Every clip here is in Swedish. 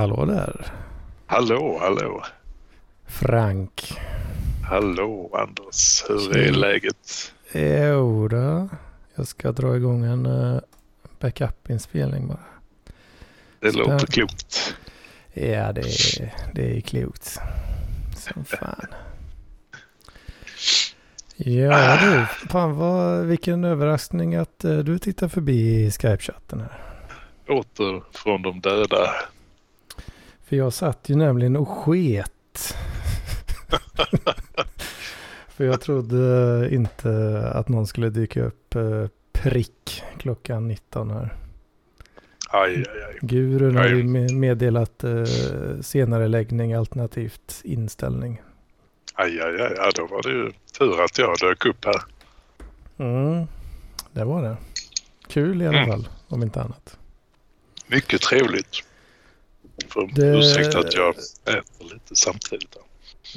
Hallå där. hallå, hallå. Frank. Hallå Anders, hur är läget? Jo då. Jag ska dra igång en uh, backup-inspelning bara. Det Så låter klokt. Ja, det är, det är klokt. Som fan. Ja du, fan vad, vilken överraskning att eh, du tittar förbi Skype-chatten här. Åter från de döda. För jag satt ju nämligen och sket. För jag trodde inte att någon skulle dyka upp eh, prick klockan 19 här. Aj, aj, aj. Gurun har ju meddelat eh, senare läggning alternativt inställning. Aj, aj, aj. Ja, då var det ju tur att jag dök upp här. Mm, det var det. Kul i alla Mm. fall, om inte annat. Mycket trevligt. För Det- ursäkta att jag äter lite samtidigt.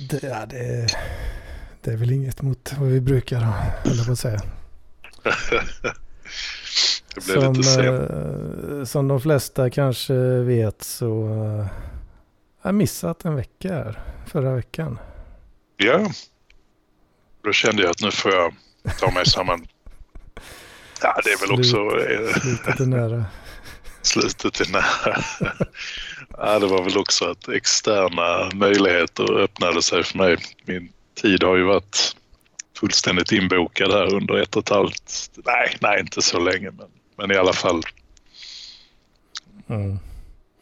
Det, ja, det, det är väl inget mot vad vi brukar höll på att säga. Det blev Som, lite sent. eh, som de flesta kanske vet så eh, har jag missat en vecka här förra veckan. Ja. Då kände jag att nu får jag ta mig samman. Ja, det är väl också eh, Slutet är nära. slutet är nära. Ja, det var väl också att externa möjligheter öppnade sig för mig. Min tid har ju varit fullständigt inbokad här under ett och ett halvt, nej, nej inte så länge men, men i alla fall, Mm.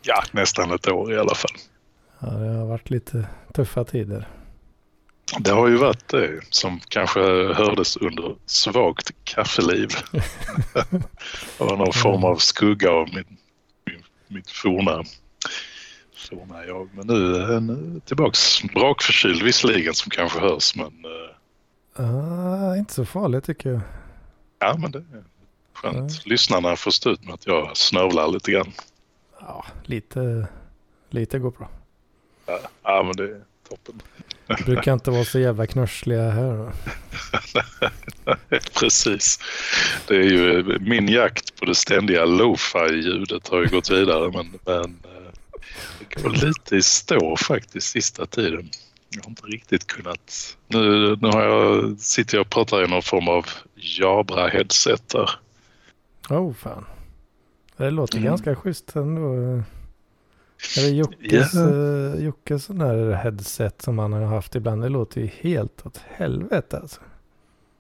ja nästan ett år i alla fall. Ja, det har varit lite tuffa tider. Det har ju varit det som kanske hördes under svagt kaffeliv. det var någon form av skugga av min, min, mitt forna, forna jag. Men nu är jag tillbaks brakförkyld visserligen som kanske hörs men eh, Ah, inte så farligt tycker jag. ja men det är skönt. Lyssnarna får stå ut med att jag snörvlar lite grann. Ja, lite, lite går bra. Ja, ja men det är toppen. Brukar inte vara så jävla knörsliga här. Precis. Det är ju min jakt på det ständiga lo-fi-ljudet har ju gått vidare men, men eh, det går lite i stå faktiskt sista tiden. Jag har inte riktigt kunnat. Nu, nu har jag, sitter jag och pratar i någon form av Jabra-headset där. Oh fan. Det låter Mm. ganska schysst ändå. Är det Jockes, uh, Jockes sån där headset som han har haft ibland? Det låter ju helt åt helvete alltså.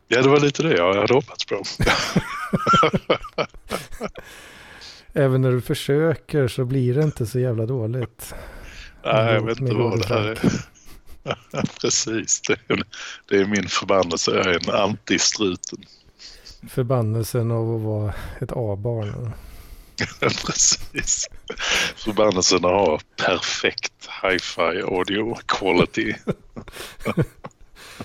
Ja, det var lite det jag hade hoppats på. Även när du försöker så blir det inte så jävla dåligt. Nej, jag vet inte vad det här är. Precis, det är, det är min förbannelse. Jag är en antistruten. Förbannelsen av att vara ett A-barn. Precis. Förbannelsen att ha perfekt hi-fi audio quality.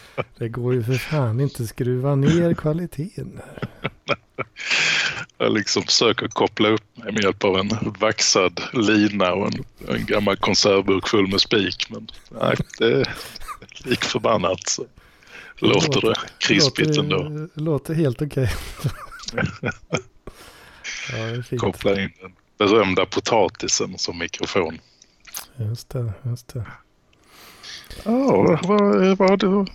Det går ju för fan inte att skruva ner kvaliteten. Jag liksom försöker koppla upp mig med hjälp av en vaxad lina och en, en gammal konservburk full med spik. Men nej, det är lik förbannat så låter det krispigt låter, ändå. Låter helt okej. ja, är fint. Koppla in den berömda potatisen som mikrofon. Just det, just det. Ja, vad, vad, hur,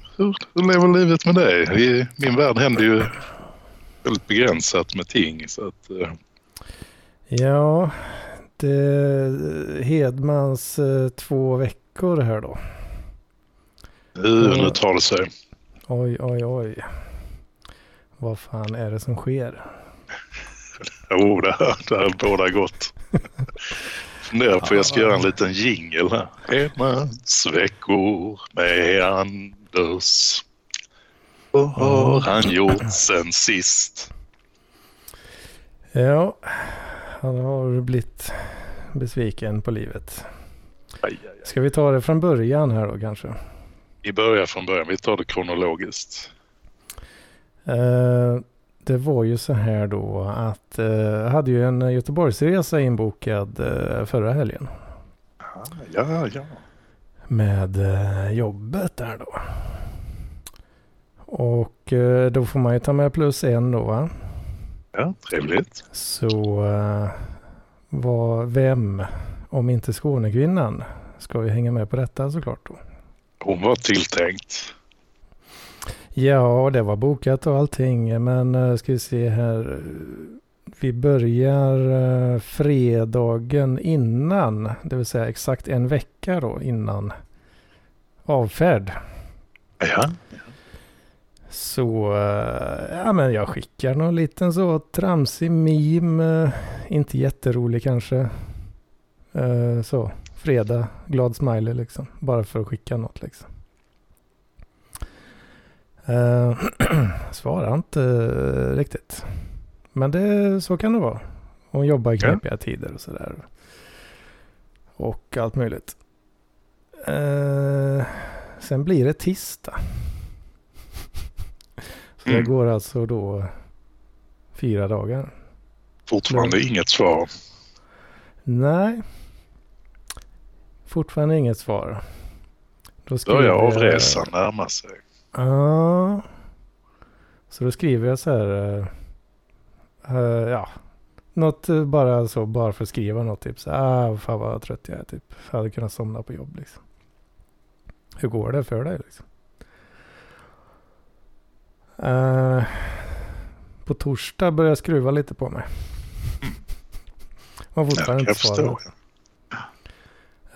hur lever livet med dig? I min värld händer ju väldigt begränsat med ting. Så att, eh, Ja, det Hedmans eh, två veckor här då. nu, nu tar det sig. Oj, oj, oj. Vad fan är det som sker? Jo, det här, det här båda gott. Funderar på jag ska göra en liten jingel här. Hedmans veckor med Anders. Vad har han gjort sen sist? Ja, han har blivit besviken på livet. Ska vi ta det från början här då kanske? Vi börjar från början. Vi tar det kronologiskt. Eh, det var ju så här då att eh, jag hade ju en Göteborgsresa inbokad eh, förra helgen. Ja, ja. med eh, jobbet där då. Och eh, då får man ju ta med plus en då va? Ja, trevligt. Så uh, var, vem, om inte Skånekvinnan, ska ju hänga med på detta såklart då. Hon var tilltänkt. Ja, det var bokat och allting. Men uh, ska vi se här. Vi börjar uh, fredagen innan. Det vill säga exakt en vecka då innan avfärd. Ja. Så ja, men jag skickar någon liten så tramsig meme. Inte jätterolig kanske. Så fredag, glad smiley liksom. Bara för att skicka något liksom. Uh, svarar inte uh, riktigt. Men det, så kan det vara. Hon jobbar i knepiga ja. tider och sådär. Och allt möjligt. Uh, sen blir det tisdag. Så mm. det går alltså då fyra dagar. Fortfarande då. inget svar. Nej. Fortfarande inget svar. Då börjar avresan närma sig. Ja. Så då skriver jag så här. Uh, uh, ja. Något uh, bara så, bara för att skriva något. Typ så ah, fan vad trött jag är. Typ. Jag hade kunnat somna på jobb liksom. Hur går det för dig liksom? på torsdag börjar jag skruva lite på mig. Man fortfarande inte svarat.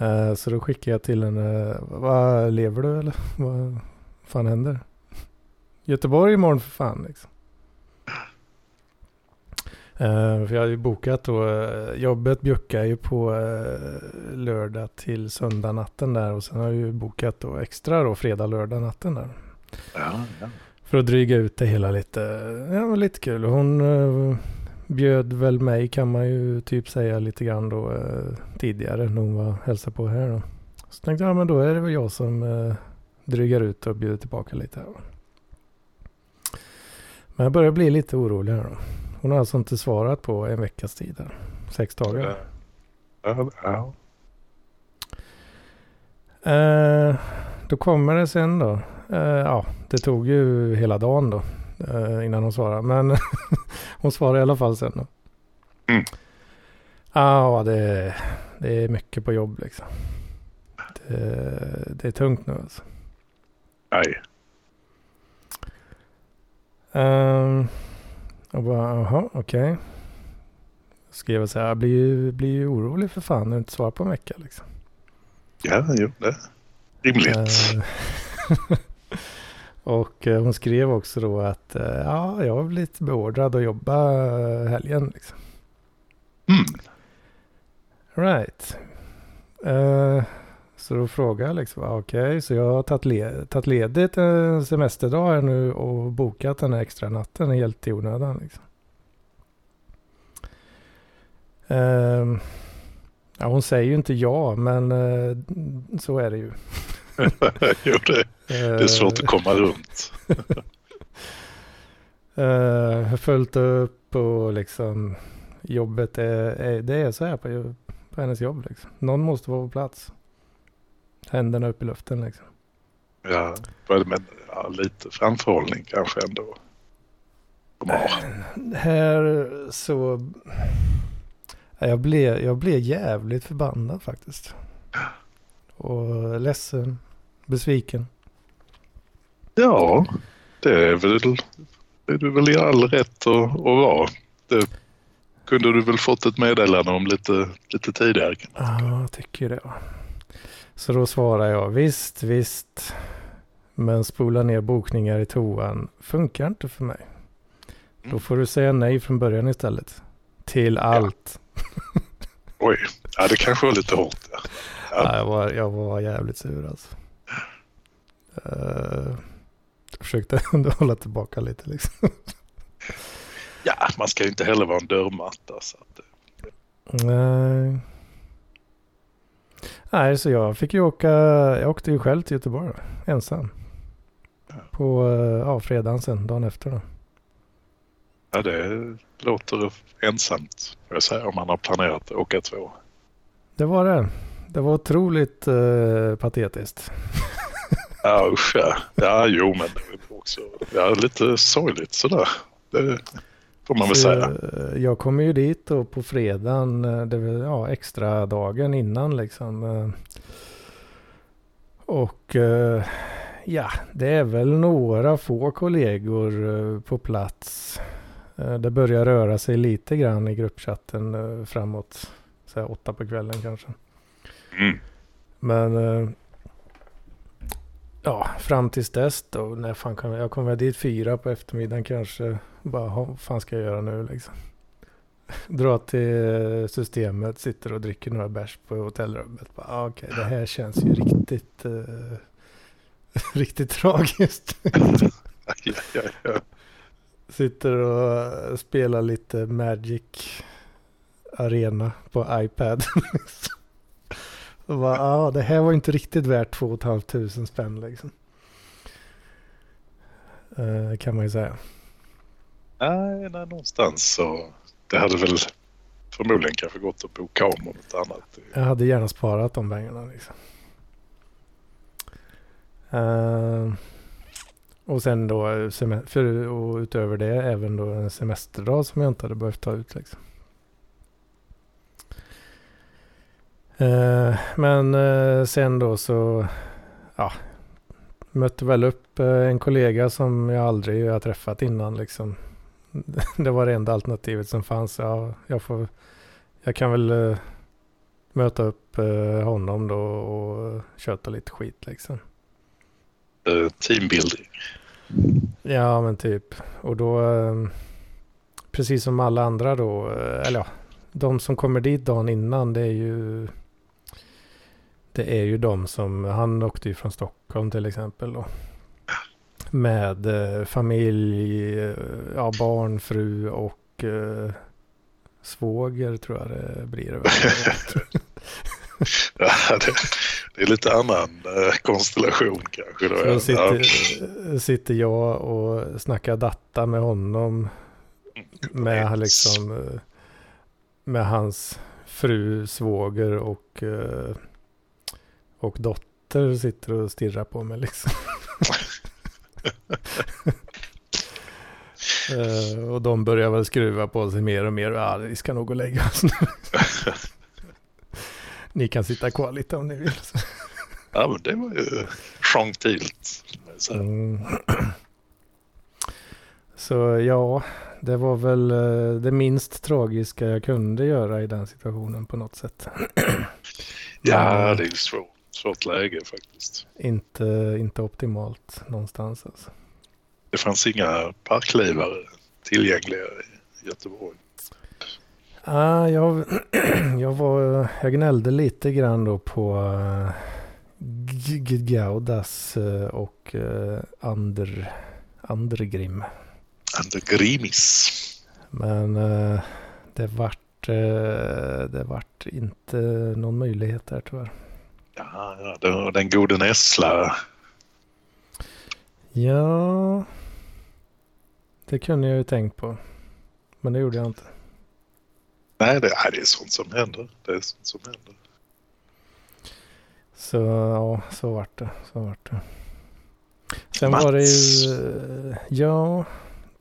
Uh, så då skickar jag till henne. Vad lever du eller? Vad fan händer? Göteborg imorgon för fan liksom. Uh, för jag hade ju bokat då. Uh, jobbet bjuckar ju på uh, lördag till söndag natten där. Och sen har jag ju bokat då extra då fredag, lördag natten där. Ja, ja. För att dryga ut det hela lite. Ja, men lite kul. Hon bjöd väl mig kan man ju typ säga lite grann då tidigare när hon var hälsa på här då. Så tänkte jag, ja men då är det väl jag som drygar ut och bjuder tillbaka lite här. Men jag börjar bli lite orolig här då. Hon har alltså inte svarat på en veckas tid här. Sex dagar. Ja, ja. Eh, då kommer det sen då. Eh, ja, det tog ju hela dagen då uh, innan hon svarade. Men hon svarade i alla fall sen. Då. Mm. Ja, det, det är mycket på jobb liksom. Det, det är tungt nu alltså. Nej. Um, och bara, jaha, okej. Okay. Skrev jag så här, jag blir ju, blir ju orolig för fan när du inte svarar på en vecka liksom. Ja, jo, det rimligt. Uh, Och eh, hon skrev också då att eh, ja, jag har blivit beordrad att jobba eh, helgen. Liksom. Mm. Right. Uh, så då frågade jag liksom, okej, okay, så jag har tagit, tagit ledigt en semesterdag här nu och bokat den här extra natten helt i onödan. Liksom. Uh, ja, hon säger ju inte ja, men uh, så är det ju. jo, det, det är svårt att komma runt. Jag har följt upp och liksom jobbet är, det är så här på, på hennes jobb. Liksom. Någon måste vara på plats. Händerna upp i luften liksom. Ja, men ja, lite framförhållning kanske ändå. Här så... Jag blev, jag blev jävligt förbannad faktiskt. Och ledsen besviken? Ja, det är väl det är du väl i all rätt att, att vara. Det kunde du väl fått ett meddelande om lite, lite tidigare? Ja, jag tycker det. Så då svarar jag visst, visst. Men spola ner bokningar i toan funkar inte för mig. Mm. Då får du säga nej från början istället. Till allt. Ja. Oj, ja, det kanske var lite hårt. Ja. Ja. jag, var, jag var jävligt sur alltså. Uh, jag försökte ändå hålla tillbaka lite liksom. Ja, man ska ju inte heller vara en dörrmatta. Så att... Nej. Nej, så jag fick ju åka. Jag åkte ju själv till Göteborg då, ensam. På ja, fredagen sen, dagen efter då. Ja, det låter ensamt, får jag säga, om man har planerat att åka två. Det var det. Det var otroligt uh, patetiskt. Ja usch ja. Ja jo men det är också ja, lite sorgligt sådär. Det... får man väl säga. Eh, jag kommer ju dit då på fredagen, eh, det var ja, extra dagen innan liksom. Eh. Och ja, det är väl några få kollegor på plats. Det börjar röra sig lite grann i gruppchatten framåt så här, åtta på kvällen kanske. Mm. Men ja, fram tills dess då, när fan kan jag, jag kommer dit fyra på eftermiddagen kanske. Bara, vad fan ska jag göra nu liksom? Dra till systemet, sitter och dricker några bärs på hotellrummet. Bara, ah, Okej, okay, det här känns ju riktigt, uh, riktigt tragiskt. Sitter och spelar lite Magic Arena på iPad och bara, ah, det här var inte riktigt värt två och ett halvt tusen spänn liksom. Uh, kan man ju säga. Nej, nej, någonstans så. Det hade väl förmodligen kanske gått att boka om och något annat. Jag hade gärna sparat de pengarna liksom. Uh, och sen då, för, och utöver det, även då en semesterdag som jag inte hade behövt ta ut liksom. Uh, men uh, sen då så, ja, mötte väl upp en kollega som jag aldrig har träffat innan liksom. det var det enda alternativet som fanns. Ja, jag, får, jag kan väl uh, möta upp honom då och köta lite skit liksom. Uh, teambuilding. Ja, men typ. Och då, precis som alla andra då, eller ja, de som kommer dit dagen innan, det är ju det är ju de som, han åkte ju från Stockholm till exempel då med eh, familj, eh, ja, barn, fru och eh, svåger tror jag det blir. ja, det, det, är lite annan eh, konstellation kanske. Då. Så sitter, sitter jag och snackar datta med honom. Med, liksom, eh, med hans fru, svåger och, eh, och dotter sitter och stirrar på mig liksom. uh, och de börjar väl skruva på sig mer och mer. Ja, vi ska nog gå och lägga oss nu. ni kan sitta kvar lite om ni vill. ja, men det var ju gentilt. Mm. Så ja, det var väl uh, det minst tragiska jag kunde göra i den situationen på något sätt. ja, det är svårt svårt läge faktiskt. Inte, inte optimalt någonstans alltså. Det fanns inga parklivare tillgängliga i Göteborg. Ah, jag, jag, var, jag gnällde lite grann då på uh, Gaudas uh, och uh, Ander, Andergrim. Andergrimis. Men uh, det vart, det vart inte någon möjlighet där tyvärr. Ja, ja den, den gode Nessla. Ja, det kunde jag ju tänkt på. Men det gjorde jag inte. Nej, det, nej, det är sånt som händer. Det är sånt som händer. Så ja, så vart det. Så vart det. Sen Mats. var det ju, ja,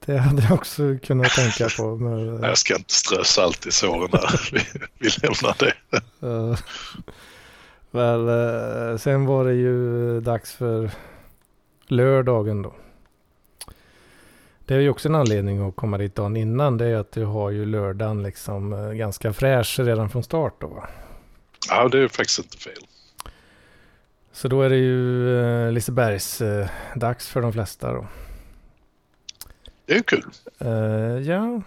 det hade jag också kunnat tänka på. Men, jag ska inte strö salt i såren där. vi, vi lämnar det. Väl, eh, sen var det ju dags för lördagen då. Det är ju också en anledning att komma dit dagen innan. Det är att du har ju lördagen liksom eh, ganska fräsch redan från start då va? Ja, det är faktiskt inte fel. Så då är det ju eh, Lisebergs dags för de flesta då. Det är kul. Uh, ja,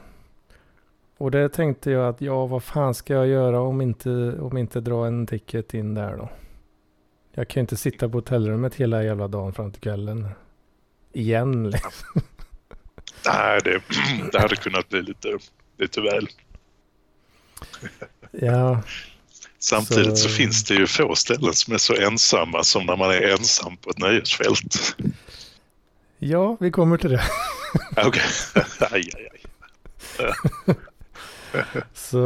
och det tänkte jag att ja, vad fan ska jag göra om inte, om inte dra en ticket in där då? Jag kan ju inte sitta på hotellrummet hela jävla dagen fram till kvällen. Igen liksom. Nej, det, det hade kunnat bli lite, lite väl. Ja. Samtidigt så... så... finns det ju få ställen som är så ensamma som när man är ensam på ett nöjesfält. Ja, vi kommer till det. Okej. Okay. aj, aj, aj. Så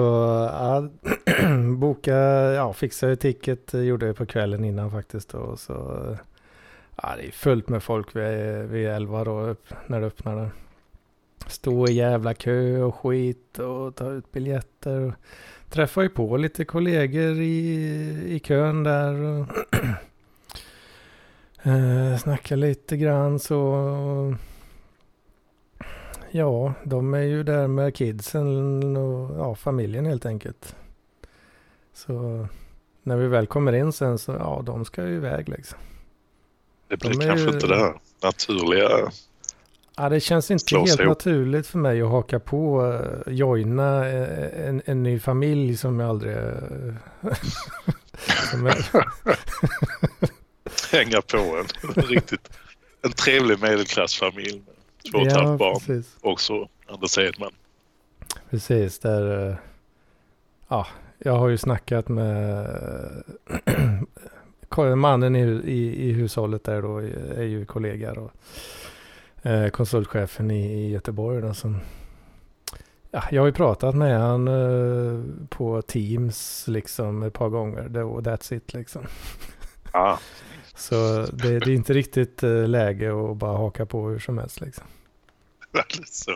ja, boka, ja fixa ticket eh, gjorde jag på kvällen innan faktiskt. Och så, eh, ja, det är fullt med folk vid, vid 11 då upp, när det öppnade. stå i jävla kö och skit och ta ut biljetter. Och träffade ju på lite kollegor i, i kön där. Och eh, snacka lite grann så. Ja, de är ju där med kidsen och ja, familjen helt enkelt. Så när vi väl kommer in sen så ja, de ska ju iväg liksom. Det blir de kanske ju... inte det här naturliga. Ja, det känns inte helt ihop. naturligt för mig att haka på, uh, joina uh, en, en ny familj som jag aldrig... Uh, som jag... Hänga på en riktigt, en trevlig medelklassfamilj med två och ett halvt barn. Precis. Också Anders Edman. Precis, där... Uh, ja, jag har ju snackat med mannen i, i, i hushållet där då är ju kollega och eh, konsultchefen i, i Göteborg då som Ja, jag har ju pratat med han eh, på Teams liksom ett par gånger. Och that's it liksom. Ah. Så det, det, är inte riktigt eh, läge att bara haka på hur som helst liksom. så.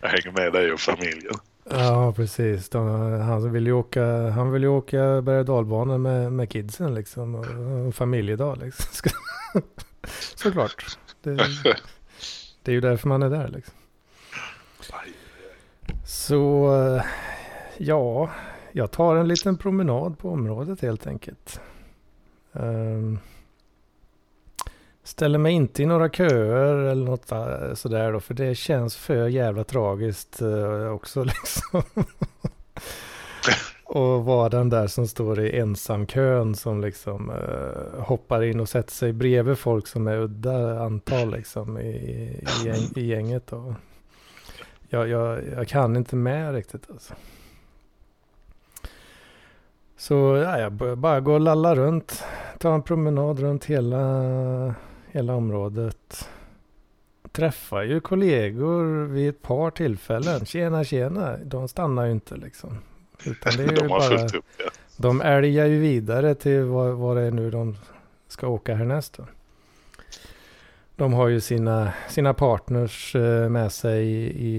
Jag hänger med dig och familjen. Ja, precis. De, han vill ju åka, han vill ju åka berg och dalbana med, med kidsen liksom. Och, och familjedag liksom. Såklart. Det, det är ju därför man är där liksom. Så ja, jag tar en liten promenad på området helt enkelt. Um, ställer mig inte i några köer eller något sådär då, för det känns för jävla tragiskt uh, också liksom. och vara den där som står i ensamkön som liksom uh, hoppar in och sätter sig bredvid folk som är udda antal liksom i, i, gäng, i gänget. Då. Jag, jag, jag kan inte med riktigt alltså. Så ja, jag bara gå och lalla runt. Ta en promenad runt hela, hela området. Träffar ju kollegor vid ett par tillfällen. Tjena, tjena. De stannar ju inte liksom. Utan det är ju de har bara, upp, ja. De älgar ju vidare till vad, vad det är nu de ska åka härnäst. Då. De har ju sina, sina partners eh, med sig i,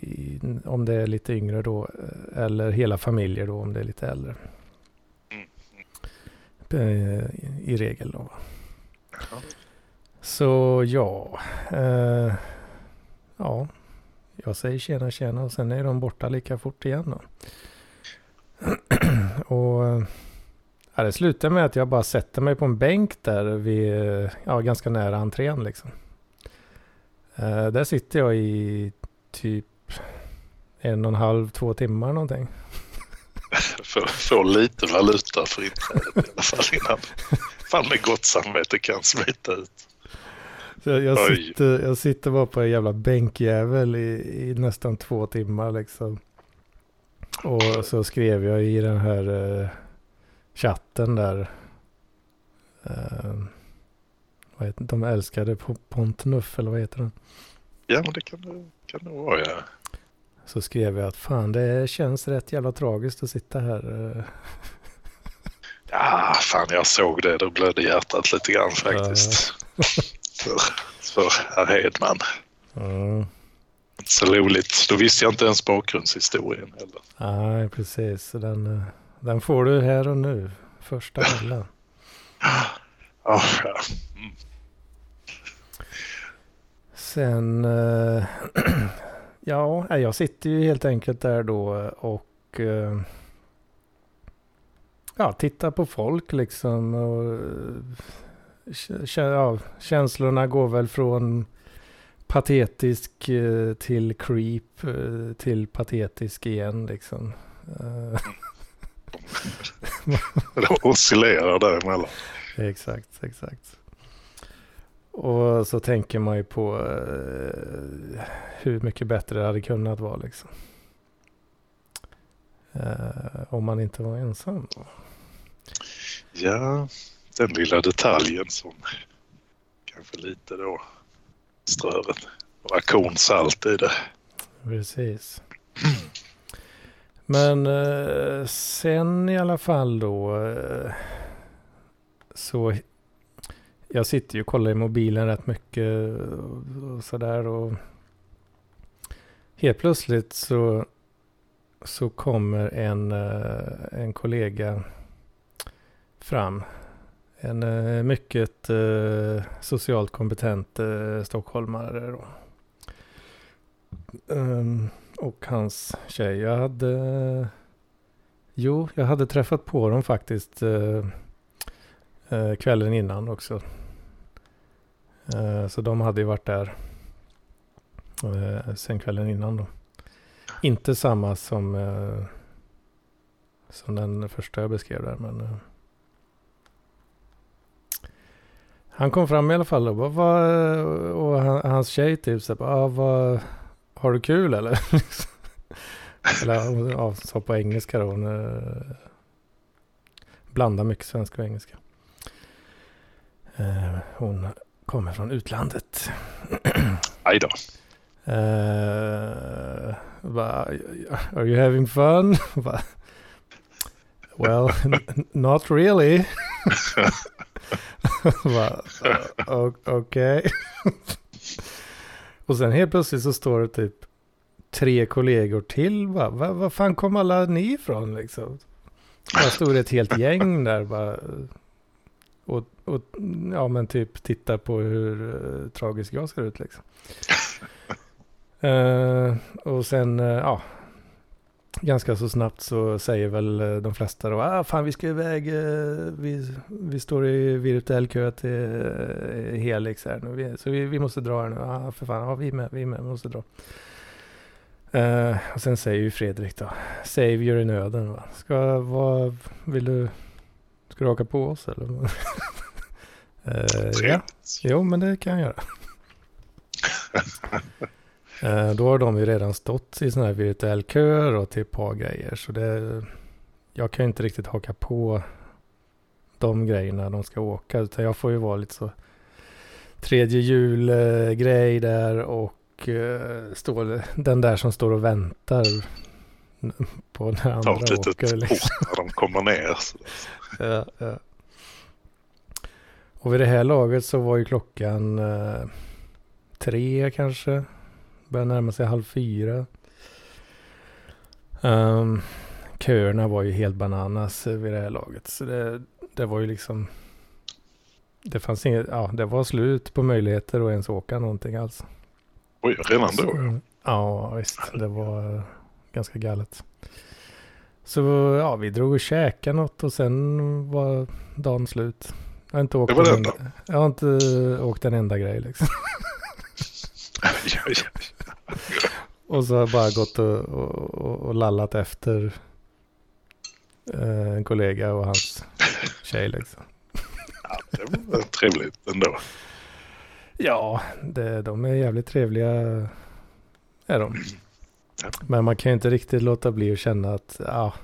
i, om det är lite yngre då. Eh, eller hela familjer då om det är lite äldre. Mm. I regel då. Så ja. Eh, ja. Jag säger tjena tjena och sen är de borta lika fort igen då. och ja, det slutar med att jag bara sätter mig på en bänk där vid, ja, ganska nära entrén liksom. Eh, där sitter jag i typ en och en halv, två timmar någonting. Få lite valuta för inträdet i alla fall innan fan med gott samvete kan smita ut. Så jag, sitter, jag sitter bara på en jävla bänkjävel i, i nästan två timmar liksom. Och så skrev jag i den här uh, chatten där. Uh, vad heter, de älskade Pontnuff eller vad heter den? Ja, men det kan det, kan det vara ja. Så skrev jag att fan det känns rätt jävla tragiskt att sitta här. Uh. Ja, fan jag såg det. Då blödde hjärtat lite grann faktiskt. För, för herr Hedman. Mm så roligt. Då visste jag inte ens bakgrundshistorien heller. Nej, precis. Den, eh, den får du här och nu. Första delen. oh, ja. Mm. Sen, äh, ja, jag sitter ju helt enkelt där då och äh, ja, tittar på folk liksom. Och, ja, känslorna går väl från patetisk eh, till creep eh, till patetisk igen liksom. Eh. Det oscillerar däremellan. Exakt, exakt. Och så tänker man ju på hur mycket bättre det hade kunnat vara liksom. om man inte var ensam. Ja, den lilla detaljen som kanske lite då strör några kornsalt i det. Precis. Men eh, sen i alla fall då eh, så jag sitter ju och kollar i mobilen rätt mycket och, och sådär och helt plötsligt så, så kommer en, eh, en kollega fram. En eh, mycket eh, socialt kompetent eh, stockholmare. Då. Um, och hans tjej. Jag hade... Jo, jag hade träffat på dem faktiskt eh, kvällen innan också. så de hade ju varit där sen kvällen innan då. Inte samma som, som den första jag beskrev där men eh, han kom fram i alla fall och, bara, vad, och hans tjej typ så bara, ah, vad, har du kul eller? eller hon ja, sa på engelska då. Hon eh, blandar mycket svenska och engelska. Eh, hon kommer från utlandet. Aj då. Uh, are you having fun? well, not really. Okej. Och sen helt plötsligt så står det typ tre kollegor till. Vad va, va fan kom alla ni ifrån liksom? Bara stod ett helt gäng där bara. Och, och ja men typ titta på hur uh, tragisk jag ser ut liksom. Uh, och sen, uh, ja, ganska så snabbt så säger väl uh, de flesta då, ah, fan vi ska iväg, vi, vi står i virtuell kö till Helix här nu, så vi, vi måste dra här nu, ah, för fan, ja, vi är med, vi är med, vi måste dra. och sen säger ju Fredrik då, Savior i nöden va, ska, vad, vill du, ska du åka på oss eller? ja, jo men det kan jag göra. Eh, då har de ju redan stått i sådana här virtuell köer och till ett par grejer. Så det, jag kan ju inte riktigt haka på de grejerna de ska åka. Utan jag får ju vara lite så tredje julgrej där och uh, stå, den där som står och väntar på när andra åker. Ta ett litet liksom. när de kommer ner. ja, ja. Och vid det här laget så var ju klockan uh, tre kanske börjar närma sig halv fyra. Um, köerna var ju helt bananas vid det här laget. Så det, det var ju liksom... Det fanns inget, ja det var slut på möjligheter att ens åka någonting alls. Oj, redan då? Så, ja, visst. Det var ganska galet. Så ja, vi drog och käkade något och sen var dagen slut. Jag har inte åkt, det var en, enda, jag har inte åkt en enda grej liksom. och så har jag bara gått och, och, och lallat efter eh, en kollega och hans tjej liksom. Ja, det var trevligt ändå. Ja, det, de är jävligt trevliga. Är de. Men man kan ju inte riktigt låta bli att känna att ja,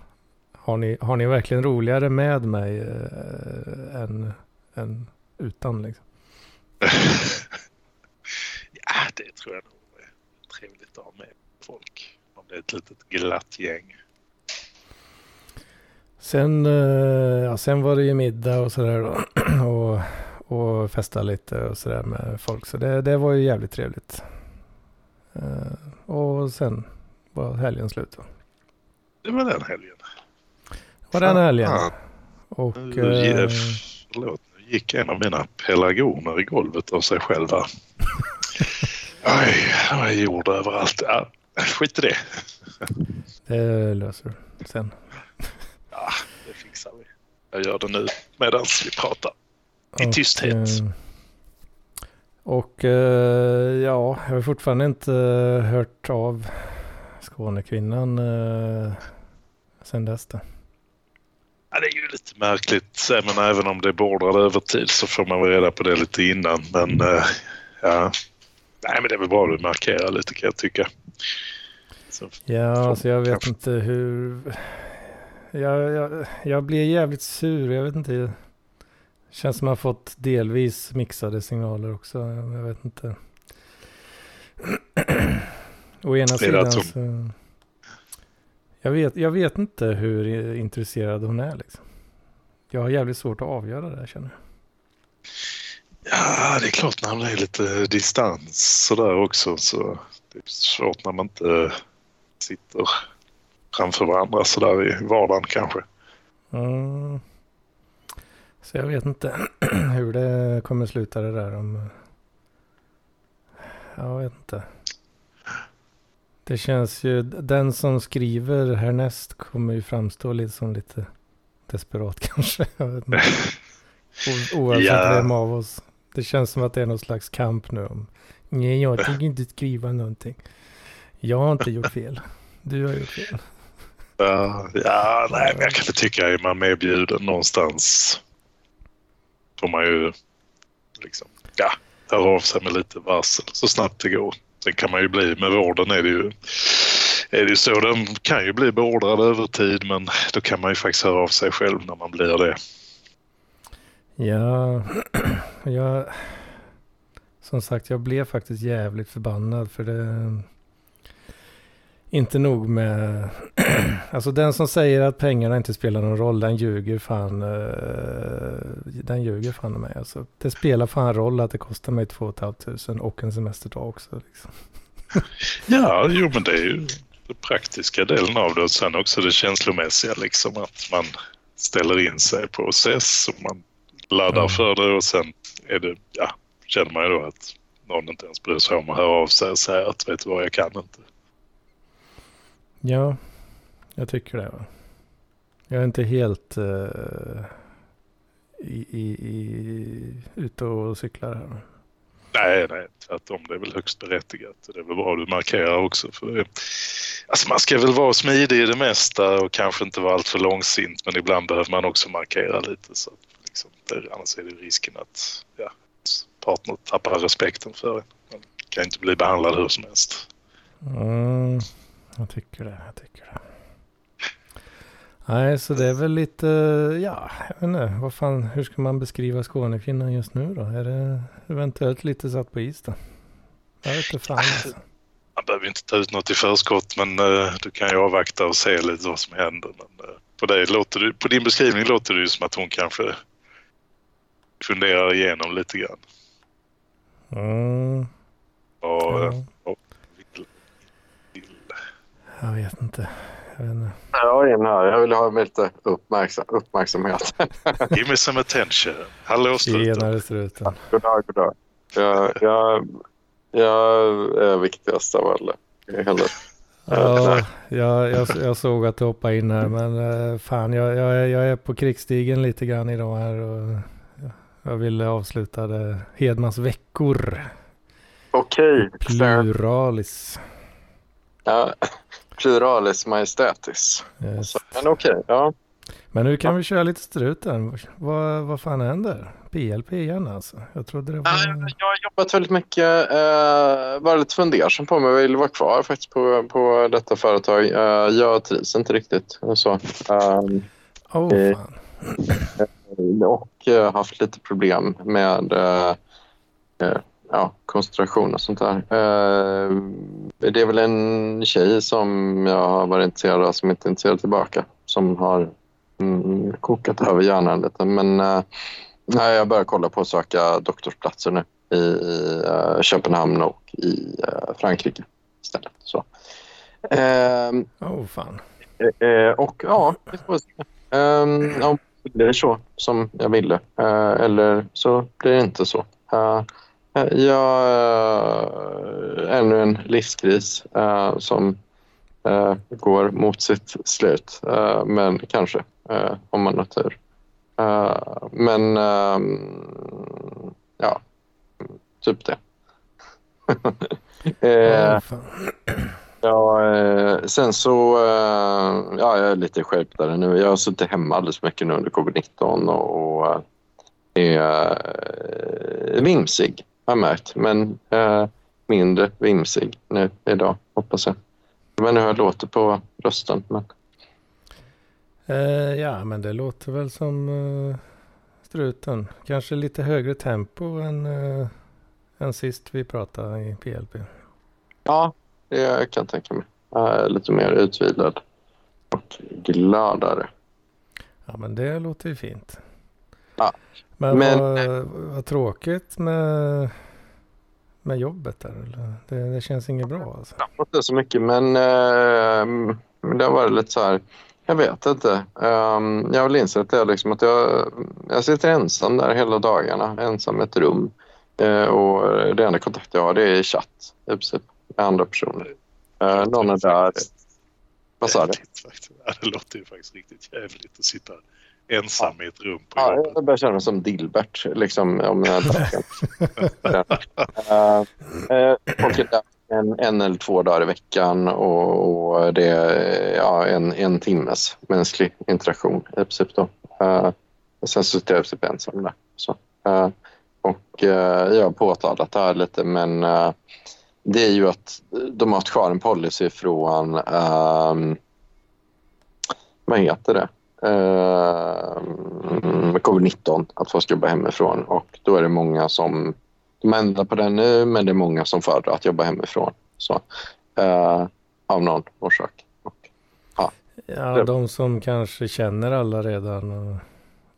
har, ni, har ni verkligen roligare med mig äh, än, än utan liksom? ja, det tror jag nog är trevligt att ha med det är ett litet glatt gäng. Sen, eh, ja, sen var det ju middag och sådär då. och, och festa lite och sådär med folk. Så det, det var ju jävligt trevligt. Uh, och sen var helgen slut då. Det var den helgen. Det var den helgen. Och, nu, uh, förlåt, nu gick en av mina pelargoner i golvet av sig själva. Oj, det var jord överallt. Ja, skit i det. Det löser du sen. Ja, det fixar vi. Jag gör det nu medan vi pratar. I och, tysthet. Eh, och eh, ja, jag har fortfarande inte eh, hört av Skånekvinnan sen dess. Det. Ja, det är ju lite märkligt. Men även om det är beordrad övertid så får man väl reda på det lite innan. Men ja, Nej, men det är väl bra att du markerar lite kan jag tycka. Så, ja, alltså jag vet kanske. inte hur... Jag, jag, jag blir jävligt sur. Jag vet inte. Känns som att jag fått delvis mixade signaler också. Jag vet inte. Å ena sidan så... Jag vet, jag vet inte hur intresserad hon är liksom. Jag har jävligt svårt att avgöra det här känner jag. Ja, det är klart när det är lite distans sådär också så det är svårt när man inte sitter framför varandra sådär i vardagen kanske. Mm. Så jag vet inte hur det kommer sluta det där om... Jag vet inte. Det känns ju, den som skriver härnäst kommer ju framstå lite som lite desperat kanske. Jag vet inte. O- Oavsett Ja. vem av oss. Det känns som att det är någon slags kamp nu om. Nej, jag tänker inte skriva någonting. Jag har inte gjort fel. Du har gjort fel. Ja, ja, nej, men jag kan väl tycka är man medbjuden någonstans får man ju liksom, ja, höra av sig med lite varsel så snabbt det går. Sen kan man ju bli, med vården är det ju, är det ju så, den kan ju bli beordrad över tid men då kan man ju faktiskt höra av sig själv när man blir det. Ja, jag... Som sagt, jag blev faktiskt jävligt förbannad för det... Inte nog med... Alltså den som säger att pengarna inte spelar någon roll, den ljuger fan... eh, Den ljuger fan i mig alltså. Det spelar fan roll att det kostar mig 2 500 och en semesterdag också. Liksom. Ja, jo men det är ju den praktiska delen av det och sen också det känslomässiga liksom att man ställer in sig på process och man laddar Mm. för det och sen är det, ja, känner man ju då att någon inte ens bryr sig om att höra av sig och säga att vet du vad, jag kan inte. Ja, jag tycker det. Va? Jag är inte helt eh, i, i, i, ute och cyklar här. Nej, nej, tvärtom. Det är väl högst berättigat. Det är väl bra du markerar också. För alltså man ska väl vara smidig i det mesta och kanske inte vara alltför långsint men ibland behöver man också markera lite. Så att det, annars är det risken att ja, partner tappar respekten för en. Man kan inte bli behandlad hur som helst. Mm, jag tycker det. Jag tycker det. Nej, så det är väl lite, ja, jag vet inte, vad fan, hur ska man beskriva Skånekvinnan just nu då? Är det eventuellt lite satt på is då? Jag vet inte fan alltså. Man behöver inte ta ut något i förskott men eh, du kan ju avvakta och se lite vad som händer. Men, eh, på, dig låter det, på din beskrivning låter det ju som att hon kanske funderar igenom lite grann. Mm, Och, ja, eh, vill, vill. jag vet inte. Jag vet inte. Jag är in här. Jag vill ha lite uppmärksam, uppmärksamhet. Give me some attention. Hallå struten. Tjenare struten. God dag, god dag. Jag, jag, jag är viktigast av alla. hela- Ja, jag, jag, jag såg att du hoppade in här men eh, fan jag, jag, är- jag är på krigsstigen lite grann idag här och jag ville avsluta det. Hedmans veckor. Okej. Pluralis. Ja, pluralis majestätis. Yes. Så, Men okej, ja. Men nu kan vi köra lite struten. Vad, vad fan händer? PLP igen alltså. Jag trodde det Ja, var... Jag har jobbat väldigt mycket. Eh, var lite fundersam på om jag vill vara kvar faktiskt på, på detta företag. Eh, jag trivs inte riktigt. och Så. Ehm, Åh eh, fan. och eh, haft lite problem med eh, eh, ja, koncentration och sånt där. Eh, det är väl en tjej som jag har varit intresserad av som inte är intresserad tillbaka som har mm, kokat över hjärnan lite. Men eh, nej, jag börjar kolla på att söka doktorsplatser nu i, eh, Köpenhamn och i eh, Frankrike istället. Så. Åh fan. Eh, och ja, vi får se. Om det blir så som jag ville eh, eller så blir det inte så. Eh, jag eh, ännu en livskris eh, som eh, går mot sitt slut. Eh, men kanske, eh, om man har tur. Eh, men ehm, ja, typ det. Eh, eh Ja, eh, sen så... Eh, ja, jag är lite skärptare nu. Jag har suttit hemma alldeles för mycket nu under covid-19 och, och eh, är vimsig, har jag märkt. Men eh, mindre vimsig nu idag, hoppas jag. Men hur jag låter på rösten. Men, Eh, ja, men det låter väl som eh, struten. Kanske lite högre tempo än, eh, än sist vi pratade i PLP. ja, det kan jag tänka mig. Lite mer utvilad och gladare. Ja, men det låter ju fint. Ja, Men, men- vad, vad tråkigt med, med jobbet där? Eller? Det, det känns inget bra alltså. Inte så mycket men eh, det varit lite så här. Jag vet inte. Um, jag har väl insett det liksom att jag, jag sitter ensam där hela dagarna. Ensam i ett rum. Uh, och det enda kontakt jag har det är i chatt i princip andra personer. Uh, någon är där. Vad sa du? Det låter ju faktiskt riktigt jävligt att sitta ensam i ett rum på Ja, jobbet. jag börjar känna mig som Dilbert. Liksom, om jag tar uh, uh, och är där en, en eller två dagar i veckan och, och det är ja, en, en timmes mänsklig interaktion i princip. Då. Uh, sen så sitter jag i princip ensam där. Så, uh, och uh, jag har påtalat det här lite men det är ju att de har kvar en policy från um, vad heter det? Uh, covid-19 att få jobba hemifrån och då är det många som de ändrar på det nu men det är många som föredrar att jobba hemifrån. Så, uh, av någon orsak. Och, Ja, de som kanske känner alla redan och,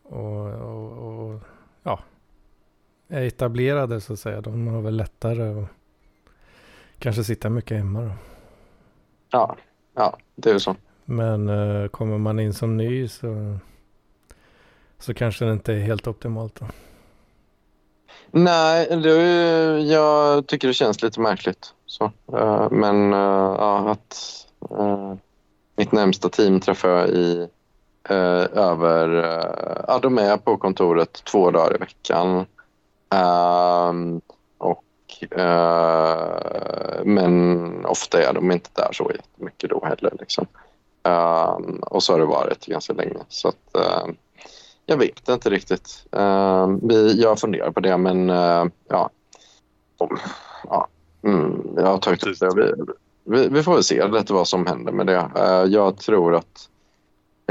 och, och, och ja, är etablerade så att säga. De har väl lättare att kanske sitta mycket hemma då. ja, ja, det är så. Men uh, kommer man in som ny så, så kanske det inte är helt optimalt då. Nej, det är, jag tycker det känns lite märkligt. Så, uh, men uh, ja, att uh, mitt närmsta team träffar jag i över... Ja, de är på kontoret två dagar i veckan. Uh, men ofta är de inte där så jättemycket då heller. Liksom. Uh, och så har det varit ganska länge. Så att, uh, jag vet inte riktigt. Uh, vi, jag funderar på det, men uh, ja. Om, ja. Mm, jag har tagit upp det. Vi, vi, vi får väl se lite vad som händer med det. Uh, jag tror att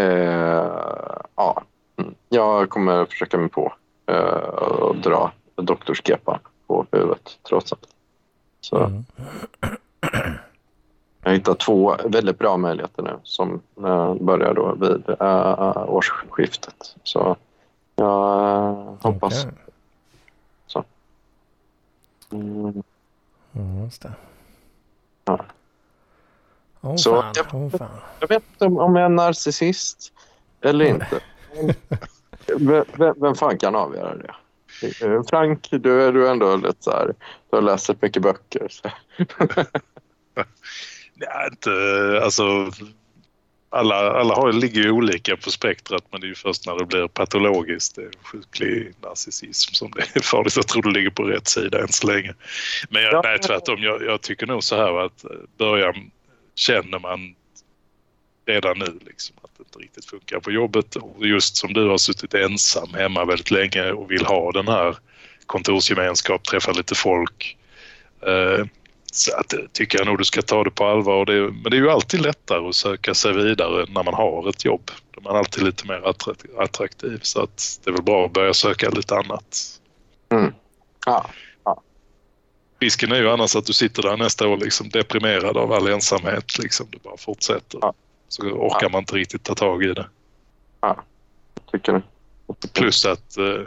uh, ja, mm, jag kommer försöka mig på uh, och dra doktorskepa på huvudet trots allt. Så Mm. jag har hittat två väldigt bra möjligheter nu som uh, börjar då vid uh, årsskiftet. Så jag uh, hoppas. Okej. Mm, Ja, just det. Ja. Åh Så- fan, åh fan. jag vet inte om, om jag är narcissist eller inte. vem, vem fan kan avgöra det? Eh, Frank, du är du ändå lite så här, du har läst rätt mycket böcker. Så. Ja, inte, alltså, alla, alla har, ligger ju olika på spektrat men det är ju först när det blir patologiskt, det är sjuklig narcissism som det är farligt. Jag tror du ligger på rätt sida än så länge. Men jag, Ja. nej, tvärtom, jag, jag tycker nog så här att början känner man redan nu liksom, att det inte riktigt funkar på jobbet. Och just som du har suttit ensam hemma väldigt länge och vill ha den här kontorsgemenskap, träffa lite folk. Eh, så att, tycker jag nog du ska ta det på allvar. Det, men det är ju alltid lättare att söka sig vidare när man har ett jobb. Då är man alltid lite mer attrakt- attraktiv. Så att det är väl bra att börja söka lite annat. Ja, Risken är ju annars att du sitter där nästa år liksom deprimerad av all ensamhet. Liksom. Du bara fortsätter. Ja. Så orkar man inte riktigt ta tag i det. tycker du? Plus att eh,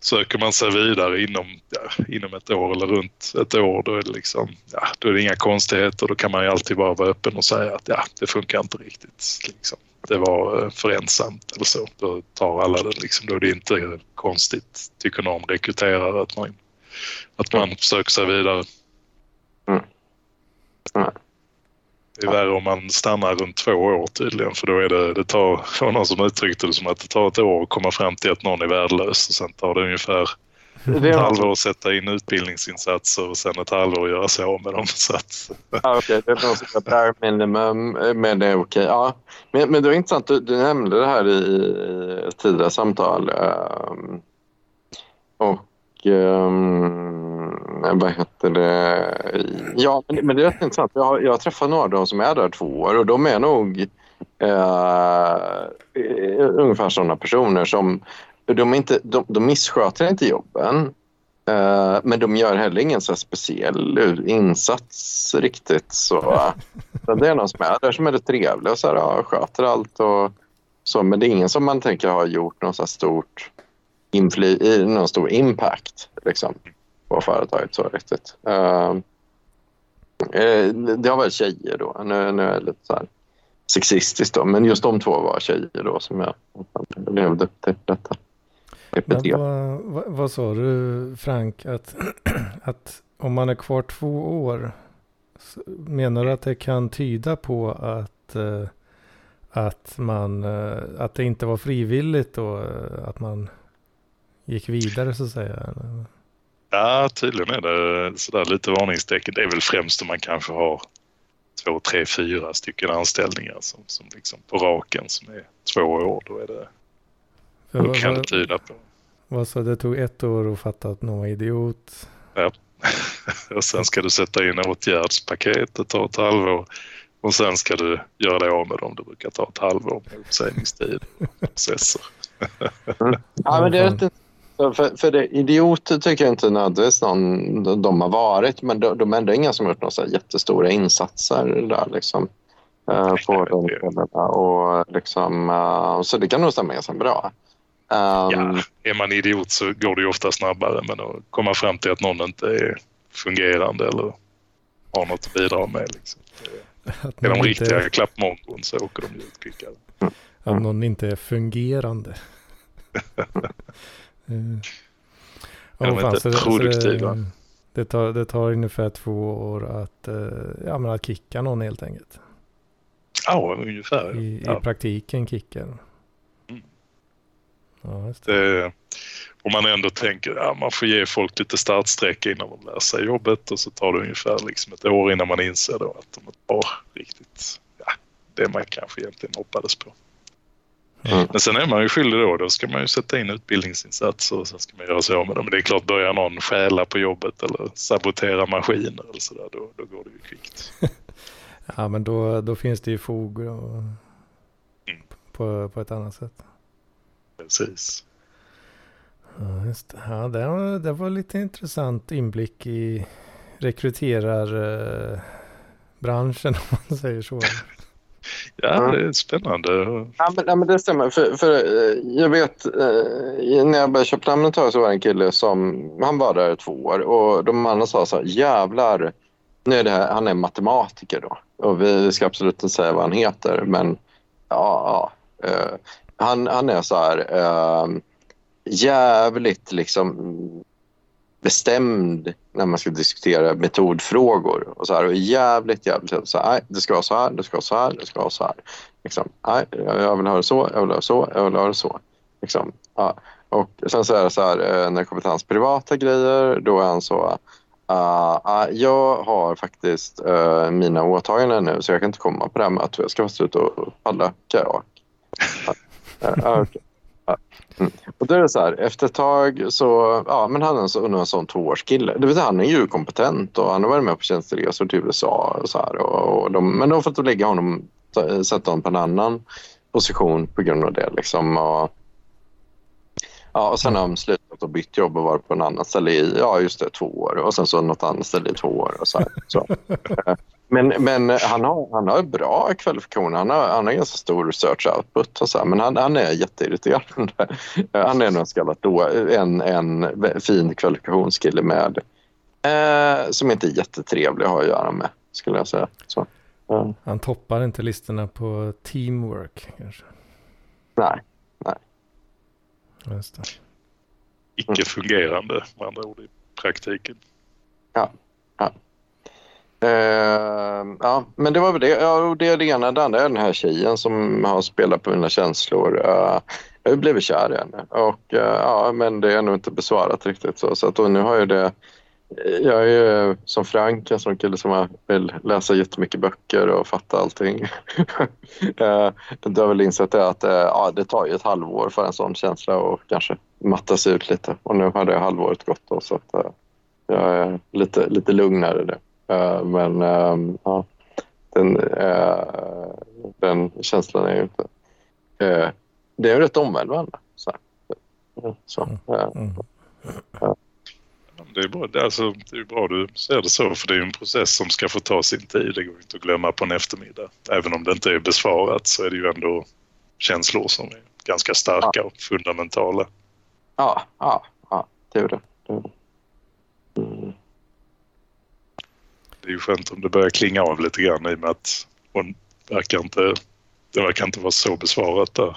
söker man sig vidare inom, ja, inom ett år eller runt ett år då är det liksom, ja, då är det inga konstigheter. Då kan man ju alltid bara vara öppen och säga att ja, det funkar inte riktigt. Liksom. Det var eh, för ensamt eller så. Då tar alla det liksom. Då är det inte konstigt, tycker någon rekryterare, att man, att man söker sig vidare. Mm. Nej. Det är värre om man stannar runt två år tydligen för då är det, det tar, det var någon som uttryckte det som att det tar ett år att komma fram till att någon är värdelös och sen tar det ungefär Det ett halvår att sätta in utbildningsinsatser och sen ett halvår att göra sig av med dem. Så att, Ja, okej, det är någon som är bare minimum, men det är okej. Ja. Men, men det var intressant, du, du nämnde det här i, i tidigare samtal. ehm, och um, vad heter det? Ja, men, men det är rätt intressant. Jag har, jag har träffat några av dem som är där två år och de är nog eh, ungefär sådana personer som de, inte, de, de missköter inte jobben. Eh, men de gör heller ingen så speciell insats riktigt. Så, så det är någon som är där som är lite trevlig och så här, ja, sköter allt. Och, så, men det är ingen som man tänker har gjort någon så stort infly, någon stor impact liksom, på företaget så riktigt. Uh, det har varit tjejer då. Nu, nu är det lite så här sexistiskt då. Men just de två var tjejer då som jag levde upp till detta. Men vad, vad, vad, sa du Frank? Att, att om man är kvar två år. Menar du att det kan tyda på att, uh, att, man, uh, att det inte var frivilligt då? Att man gick vidare så att säga? Ja, tydligen är det sådär lite varningstecken. Det är väl främst om man kanske har två, tre, fyra stycken anställningar som, som liksom på raken som är två år. Då är det... Då kan det tyda på. Vad sa det tog ett år att fatta att någon var idiot? Ja. och sen ska du sätta in åtgärdspaket, det tar ett halvår. Och sen ska du göra dig av med dem. Det brukar ta ett halvår med uppsägningstid. Processer. mm. Ja, men det är rätt för, för det, idioter tycker jag inte nödvändigtvis någon de har varit men de, de är ändå inga som har gjort några jättestora insatser där liksom. Uh, på de ställena. Och liksom, uh, så det kan nog stämma ganska bra. Um, ja, är man idiot så går det ju ofta snabbare men att komma fram till att någon inte är fungerande eller har något att bidra med. Liksom. Det är de riktiga är... klappmongon så åker de ut kvickare. Att någon inte är fungerande. Mm. Ja, fan, inte produktiva. Det, det, tar, det tar ungefär två år att, eh, ja, men att kicka någon helt enkelt. Ja, ungefär. I, ja. i praktiken kicka. Mm. Ja, just det. det. Om man ändå tänker att ja, man får ge folk lite startsträcka innan de lär sig jobbet och så tar det ungefär liksom ett år innan man inser då att de inte har riktigt ja, det man kanske egentligen hoppades på. Mm. Men sen är man ju skyldig då. Då ska man ju sätta in utbildningsinsatser och sen ska man göra sig av med dem. Men det är klart, börjar någon stjäla på jobbet eller sabotera maskiner eller sådär, då, då går det ju kvickt. ja, men då, då finns det ju fog och, mm. på, på ett annat sätt. Precis. Ja, just det. Ja, det, var, det var lite intressant inblick i rekryterarbranschen om man säger så. Ja, det är spännande. Ja, men, ja, men det stämmer. För, för eh, jag vet, eh, när jag började köpa namnet så var det en kille som, han var där i två år och de andra sa så här, jävlar, nu är det här, han är matematiker då och vi ska absolut inte säga vad han heter men ja, ja uh, han, han är så här uh, jävligt liksom bestämd när man ska diskutera metodfrågor. Och så här, och jävligt, jävligt så här, nej, det ska vara så här, det ska vara så här, det ska vara så här. Liksom, nej, jag vill ha det så, jag vill ha det så, jag vill ha det så. Liksom, ja. Och sen så är det så här, eh, när det kommer till hans privata grejer, då är han så Uh, uh, jag har faktiskt uh, mina åtaganden nu så jag kan inte komma på det här mötet. Jag ska faktiskt ut och paddla kajak. Uh, okay. Mm. Och då är det så här, efter ett tag så, ja men han är en, så, en sån tvåårskille. Det vill säga han är ju kompetent och han har varit med på tjänsteresor till USA och så här. Och, och de, men de har fått lägga honom, sätta honom på en annan position på grund av det liksom. Och, ja, och sen har de slutat och bytt jobb och varit på en annan ställe i, ja just det, två år. Och sen så något annat ställe i två år och så här. Så. Men, men han, har, han har bra kvalifikationer. Han har, han har ganska stor research output. Och så men han, han är jätteirriterande. Han är nog då en, en fin kvalifikationskille med eh, som inte är jättetrevlig att ha att göra med, skulle jag säga. Så, eh. Han toppar inte listorna på teamwork kanske? Nej, nej. Just det. Icke fungerande med andra ord i praktiken. Ja, ja. Uh, ja, men det var väl det. Ja, det är det ena. Det andra är den här tjejen som har spelat på mina känslor. Uh, jag har blivit kär i henne. Och, uh, ja, men det är nog inte besvarat riktigt. Så, så att, nu har jag det... Jag är ju som Frank, en sån kille som vill läsa jättemycket böcker och fatta allting. Eh, du har väl insett det att ja, det tar ju ett halvår för en sån känsla och kanske mattas ut lite. Och nu har det halvåret gått då, så att jag är lite, lite lugnare nu. Uh, men uh, ja, den, uh, den känslan är ju inte... det är ju rätt omvälvande. Så, så mm. Det är, bra. Det, är alltså, det är bra du ser det så, för det är en process som ska få ta sin tid. Det går inte att glömma på en eftermiddag. Även om det inte är besvarat så är det ju ändå känslor som är ganska starka ja. och fundamentala. Ja, ja, ja det är det. det, är det. Mm. Det är ju skönt om det börjar klinga av lite grann i och med att hon verkar inte, det verkar inte vara så besvarat där.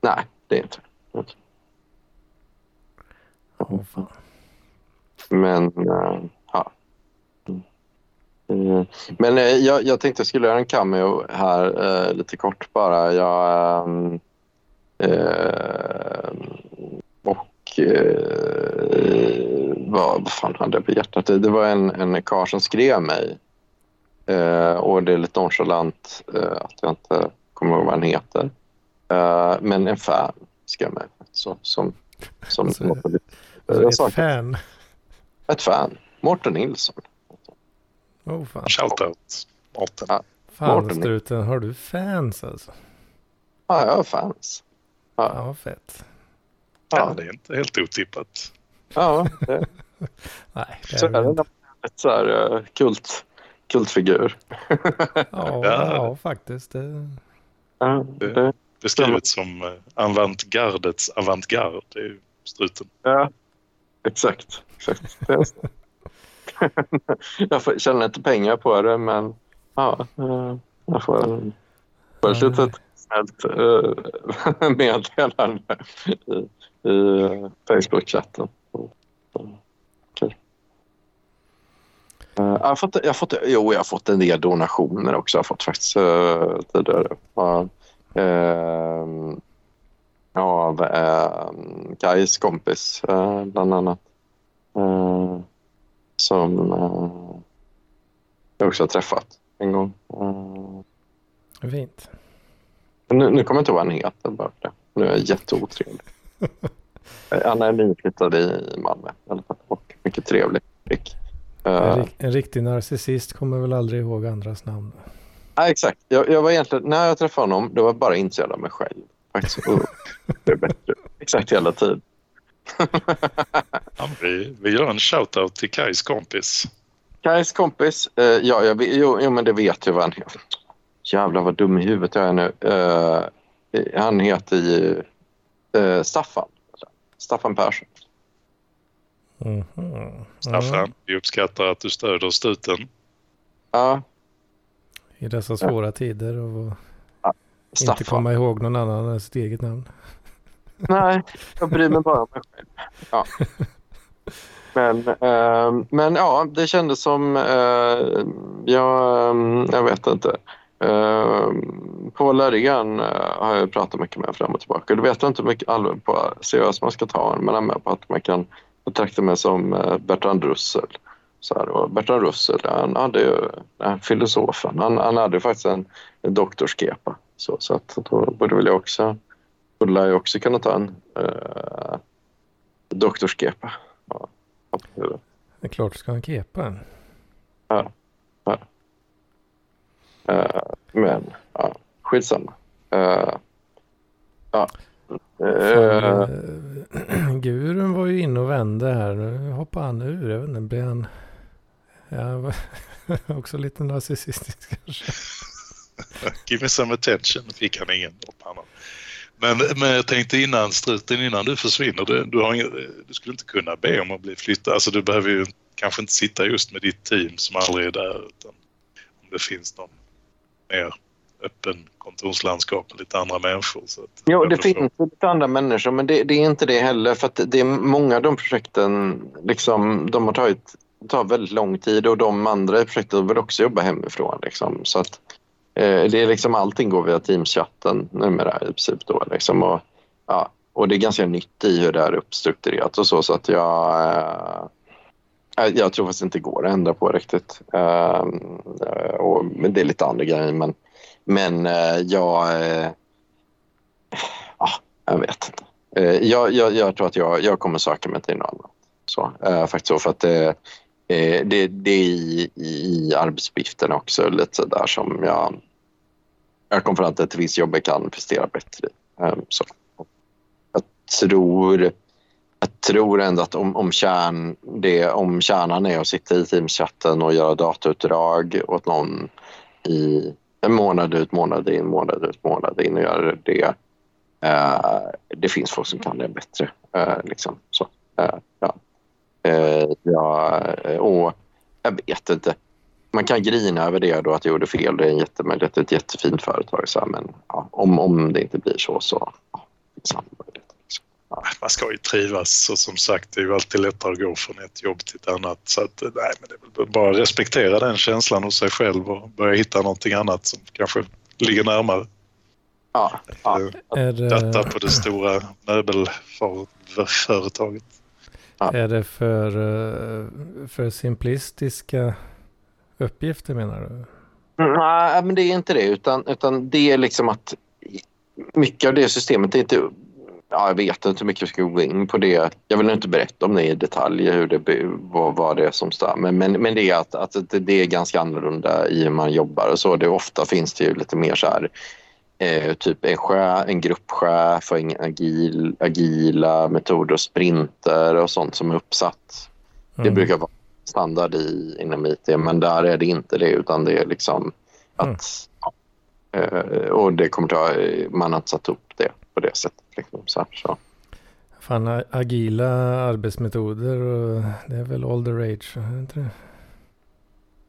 Nej, det är inte det. Åh, fan. Men, äh, ja. Mm. Men äh, jag, jag tänkte jag skulle göra en cameo här äh, lite kort bara. Jag, och vad, vad fan hade jag på hjärtat? Det var en, en karl som skrev mig. och det är lite nonchalant att jag inte kommer ihåg vad han heter. men en fan skrev mig. Så, som, som Alltså, lite, Alltså, jag ett sa- fan. ett fan. Mårten Nilsson. Åh fan. Shoutout Mårten. Ja. Fan Mårten. struten, har du fans alltså? Ja, jag har fans. Ja, vad fett. Ja, Ja, det är inte helt otippat. Ja det, Nej, det så är väl det ett så här eh, kult, kultfigur. Ja, Ja. ja, faktiskt. Det... Ja, det, Beskrivet som eh, avantgardets avantgard. Det är ju struten. ja exakt. exakt. Så. jag tjänar inte pengar på det, men ja, eh, jag får, får ett snällt meddelande i, i Facebook-chatten. Kul. Eh, jag, har fått, jag, har fått, jo, jag har fått en del donationer också. Jag har fått faktiskt uh, tidigare. Uh, uh, av uh, Kajs kompis, eh, bland annat. Eh, som eh, jag också har träffat en gång. Eh, Fint. nu, nu kommer jag inte ihåg vad han heter. Bara för det. Nu är jag jätteotrevlig. Han är nyinflyttad i Malmö i alla fall. Och mycket trevlig. Rick. En, Eh, rik- en riktig narcissist kommer väl aldrig ihåg andras namn. Ja, exakt. Jag, jag var egentligen, när jag träffade honom, det var bara intresserad av mig själv. Faktiskt. Och det är bättre. Exakt hela tiden. Ja, vi, vi gör en shoutout till Kajs kompis. Kajs kompis, eh, ja, jag, jo, jo, men det vet jag vad han heter. Jävlar vad dum i huvudet jag är nu. Eh, han heter ju eh, Staffan. Staffan Persson. Mhm. Ja, Staffan, vi uppskattar att du stöder struten. Ja, I dessa svåra tider och inte Staffan. komma ihåg någon annan än sitt eget namn. Nej, jag bryr mig bara om mig själv. Ja. Men, eh, men ja, det kändes som... Eh, jag, eh, jag vet inte. Eh, Paul Örjan eh, har jag pratat mycket med fram och tillbaka. Du vet jag inte hur mycket allvar på seriöst man ska ta honom, men han är med på att man kan betrakta mig som eh, Bertrand Russell. Så här, och Bertrand Russell, han hade ju, den filosofen, han, han hade faktiskt en, en doktorskepa. Så, så att då borde väl jag också skulle jag också kunna ta en uh, doktorskepa. Ja. Det är klart du ska ha en kepa. en. Eh, men ja, skitsamma. Uh, ja. Eh, Fan, eh, Gurun var ju inne och vände här. Nu hoppar han ur. Jag vet inte, blir han... Ja, också lite narcissistisk kanske. Give me some attention fick han ingen upp. Men, men jag tänkte innan struten, innan du försvinner, du, du, har ingen, du skulle inte kunna be om att bli flyttad. Alltså du behöver ju kanske inte sitta just med ditt team som aldrig är där utan om det finns någon mer öppen kontorslandskap med lite andra människor. Så Jo, det förstår. finns lite andra människor, men det, det är inte det heller. För att det är många av de projekten, liksom, de har tagit tar väldigt lång tid och de andra i projektet vill också jobba hemifrån. Liksom. Så att, eh, det är liksom, allting går via Teams-chatten numera i princip. Då, liksom. och, ja, och det är ganska nytt i hur det är uppstrukturerat och så. Så att jag, eh, Eh, jag tror faktiskt inte det går att ändra på riktigt. Uh, och, men det är lite andra grejer. Men, men uh, jag... Uh, jag vet inte. Jag, jag, jag tror att jag, jag kommer söka mig till något annat. Så, faktiskt så för att det, det, det är i, i arbetsuppgifterna också lite där som jag... Jag kom fram till att ett visst jobb jag kan prestera bättre i. Så. Jag tror, jag tror ändå att om, om, kärn, det, om kärnan är att sitta i Teams-chatten och göra datautdrag åt någon i en månad ut, månad in, månad ut, månad in och göra det. Eh, det finns folk som kan det bättre. Eh, liksom. så, eh, ja. Eh, ja, eh, och jag vet inte. man kan grina över det då att jag gjorde fel. Det är en jätte, Det är ett jättefint företag. Så här, men ja, om, om det inte blir så så ja, finns andra möjligheter. liksom. Man ska ju trivas och som sagt det är ju alltid lättare att gå från ett jobb till ett annat. Så att, nej, men det är väl bara att respektera den känslan hos sig själv och börja hitta någonting annat som kanske ligger närmare. Ja, ja. Eh, Är det, Detta på det stora möbelföretaget. är det för, eh, för simplistiska uppgifter menar du? Nej, men det är inte det. Utan, utan det är liksom att mycket av det systemet är inte... Ja, jag vet inte hur mycket jag ska gå in på det. Jag vill inte berätta om det i detalj, hur det, vad, vad det är som stör. Men, men, det är att, att det, det är ganska annorlunda i hur man jobbar. och så. Det, ofta finns det ju lite mer så här... Eh, typ en, chef, en gruppchef och en agil, agila metoder och sprinter och sånt som är uppsatt. Det Mm. brukar vara standard i, inom IT, men där är det inte det utan det är liksom att... Ja, eh, och det kommer ta... Man har inte satt upp det på det sättet. Liksom, så, så. Fan, agila arbetsmetoder och det är väl all the rage? inte det?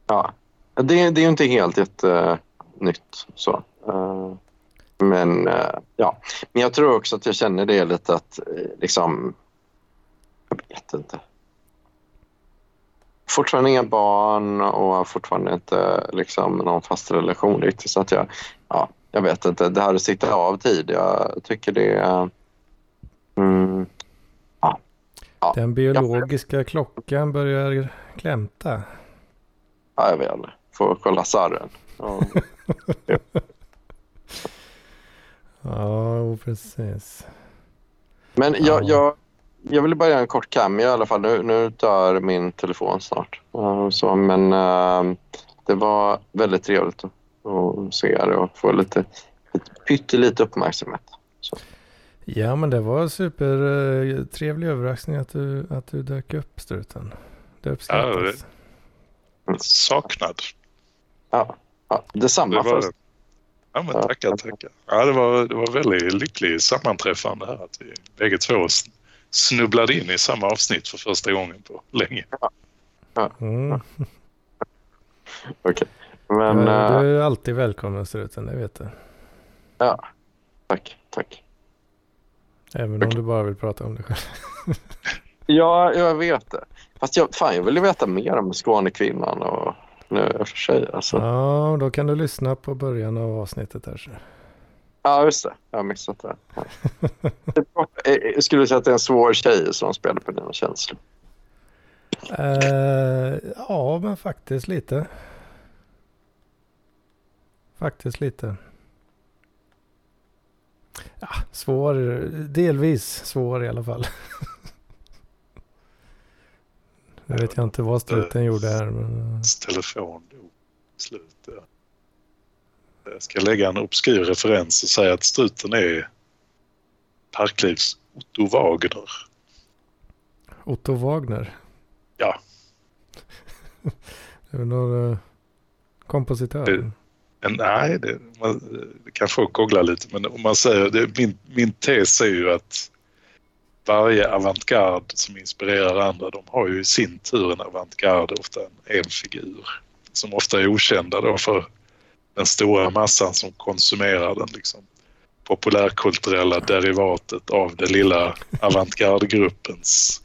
Ja. Det, det är ju inte helt jättenytt. Så. Eh, men eh, ja, men jag tror också att jag känner det lite att eh, liksom... Jag vet inte. Fortfarande inga barn och fortfarande inte liksom, någon fast relation riktigt. Så att jag, ja, jag vet inte. Det här att sitta av tid, jag tycker det är... Mm, Ja. Den biologiska klockan börjar klämta. ja, jag vet inte. Får kolla sarren. Ja. Ja, precis. Men jag, Ja. jag, jag ville bara göra en kort cameo i alla fall. Nu, nu dör min telefon snart. Så, men uh, det var väldigt trevligt att, att se er och få lite, lite pyttelite uppmärksamhet. Ja, men det var supertrevlig överraskning att du, att du dök upp, Struten. Det uppskattas. Saknad. Ja, ja, detsamma. Det var först. det. Ja, men tackar, tackar. Ja, det var, det var väldigt lyckligt sammanträffande här att vi bägge två sn- snubblade in i samma avsnitt för första gången på länge. Mm. Okej. Men Men, uh, du är alltid välkommen, Struten, det vet du. ja, tack, tack. Även om du bara vill prata om dig själv. Ja, jag vet det. Fast jag, fan, jag vill ju veta mer om Skånekvinnan och nu i och för sig. Alltså. Ja, då kan du lyssna på början av avsnittet här. Så. Ja, just det. Jag har missat det. Ja. Jag skulle säga att det är en svår tjej som spelar på dina känslor. Eh, ja, men faktiskt lite. Faktiskt lite. Ja, svår. Delvis svår i alla fall. Nu vet jag inte vad struten gjorde här. Men... eh, telefon dog i slutet. Jag ska lägga en obskyr referens och säga att struten är Parklivs Otto Wagner. Otto Wagner. Ja. Det är någon uh, kompositör. En, nej, det, man, det kan folk googla lite, men om man säger det, min, min tes är ju att varje avantgarde som inspirerar andra, de har ju i sin tur en avantgarde, ofta en, en figur som ofta är okända då för den stora massan som konsumerar den. Liksom. Populärkulturella derivatet av den lilla avantgardgruppens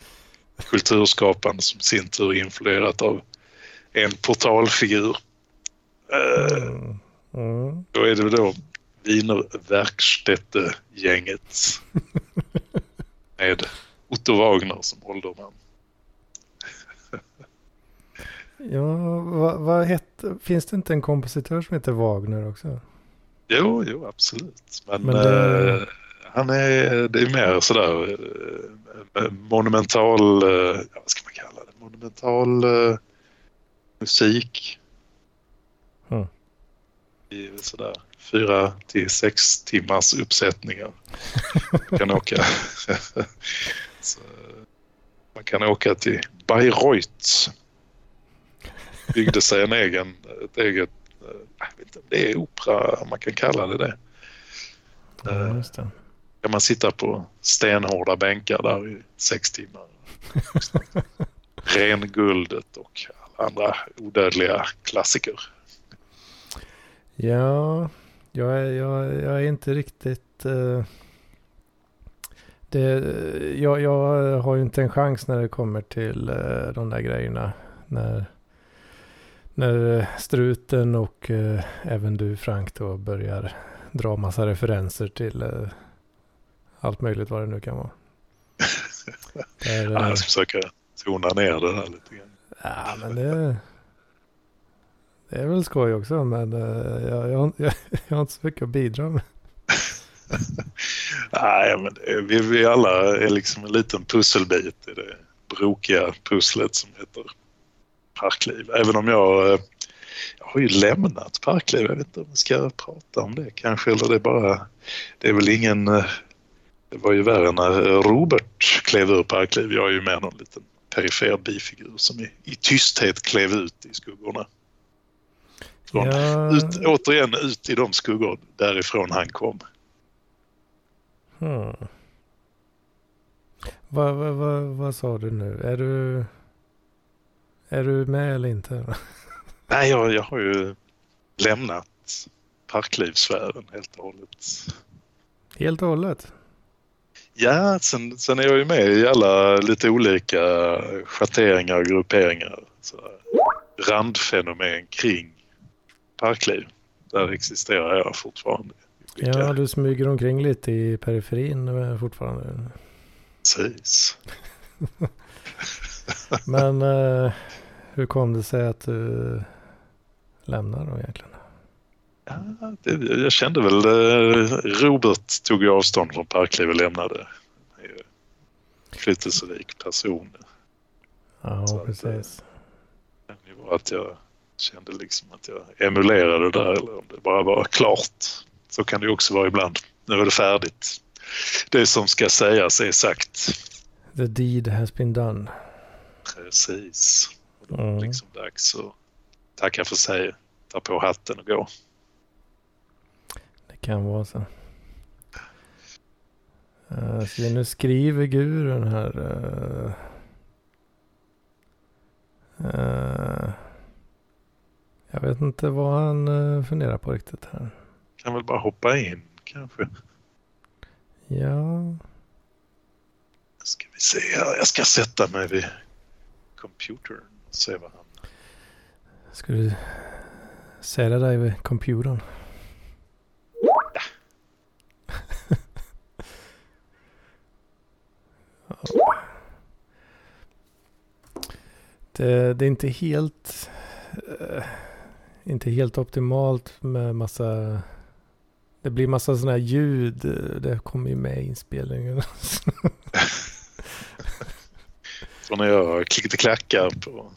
kulturskapande som i sin tur är influerat av en portalfigur. Eh, mm. Mm. då är det då Wiener Werkstätte-gänget med Otto Wagner som ålderman. Ja, vad, vad hette, finns det inte en kompositör som heter Wagner också? Jo, jo, absolut. Men, Men det- eh, han är, det är mer sådär eh, monumental, eh, vad ska man kalla det, monumental eh, musik. Mm. I sådär fyra till sex timmars uppsättningar. Man kan åka, så, man kan åka till Bayreuth. Byggde sig en egen, ett eget, eh, jag vet inte om det är opera, man kan kalla det det. Ja, just det. kan man sitta på stenhårda bänkar där i sex timmar. Renguldet och andra odödliga klassiker. Ja, jag är, jag, jag är inte riktigt... Uh, det, jag, jag har ju inte en chans när det kommer till uh, de där grejerna. När, när struten och uh, även du Frank då börjar dra massa referenser till allt möjligt vad det nu kan vara. Där, ja, jag ska försöka tona ner det där lite grann. Ja, men det, det är väl skoj också, men uh, jag, jag, jag, jag har inte så mycket att bidra med. Nej, men vi, vi alla är liksom en liten pusselbit i det brokiga pusslet som heter parkliv. Även om jag, eh, jag har ju lämnat parkliv. Jag vet inte om vi ska prata om det kanske. Eller det är bara... Det är väl ingen... Eh, det var ju värre när Robert klev ur parkliv. Jag är ju med någon liten perifer bifigur som i, i tysthet klev ut i skuggorna. Från, ja. ut, återigen ut i de skuggor därifrån han kom. Hmm. Vad, vad, vad, vad sa du nu? Är du, är du med eller inte? Nej, jag, jag har ju lämnat parklivssfären helt och hållet. Helt och hållet? Ja, sen, sen är jag ju med i alla lite olika schatteringar och grupperingar. Så randfenomen kring parkliv. Där existerar jag fortfarande. Ja, du smyger omkring lite i periferin fortfarande. Precis. Men eh, hur kom det sig att du lämnade då egentligen? Ja, det, jag kände väl, eh, Robert tog ju avstånd från parkliv och lämnade. Flyttelserik person. Ja, Så precis. Att, det var att jag kände liksom att jag emulerade det där eller om det bara var klart. Så kan det också vara ibland. Nu är det färdigt. Det som ska sägas är sagt. The deed has been done. Precis. Och då är det liksom dags att tacka för sig, ta på hatten och gå. Det kan vara så. Uh, så nu skriver gurun här. Uh, uh, jag vet inte vad han uh, funderar på riktigt här. Kan väl bara hoppa in kanske. Ja. Ska vi se här. Jag ska sätta mig vid computern och se vad han... Ska du sätta dig vid computern? Ja. det, det, är inte helt... Uh, inte helt optimalt med massa... Det blir massa sådana här ljud. Det kommer ju med i inspelningen. Så när jag klickade klackar på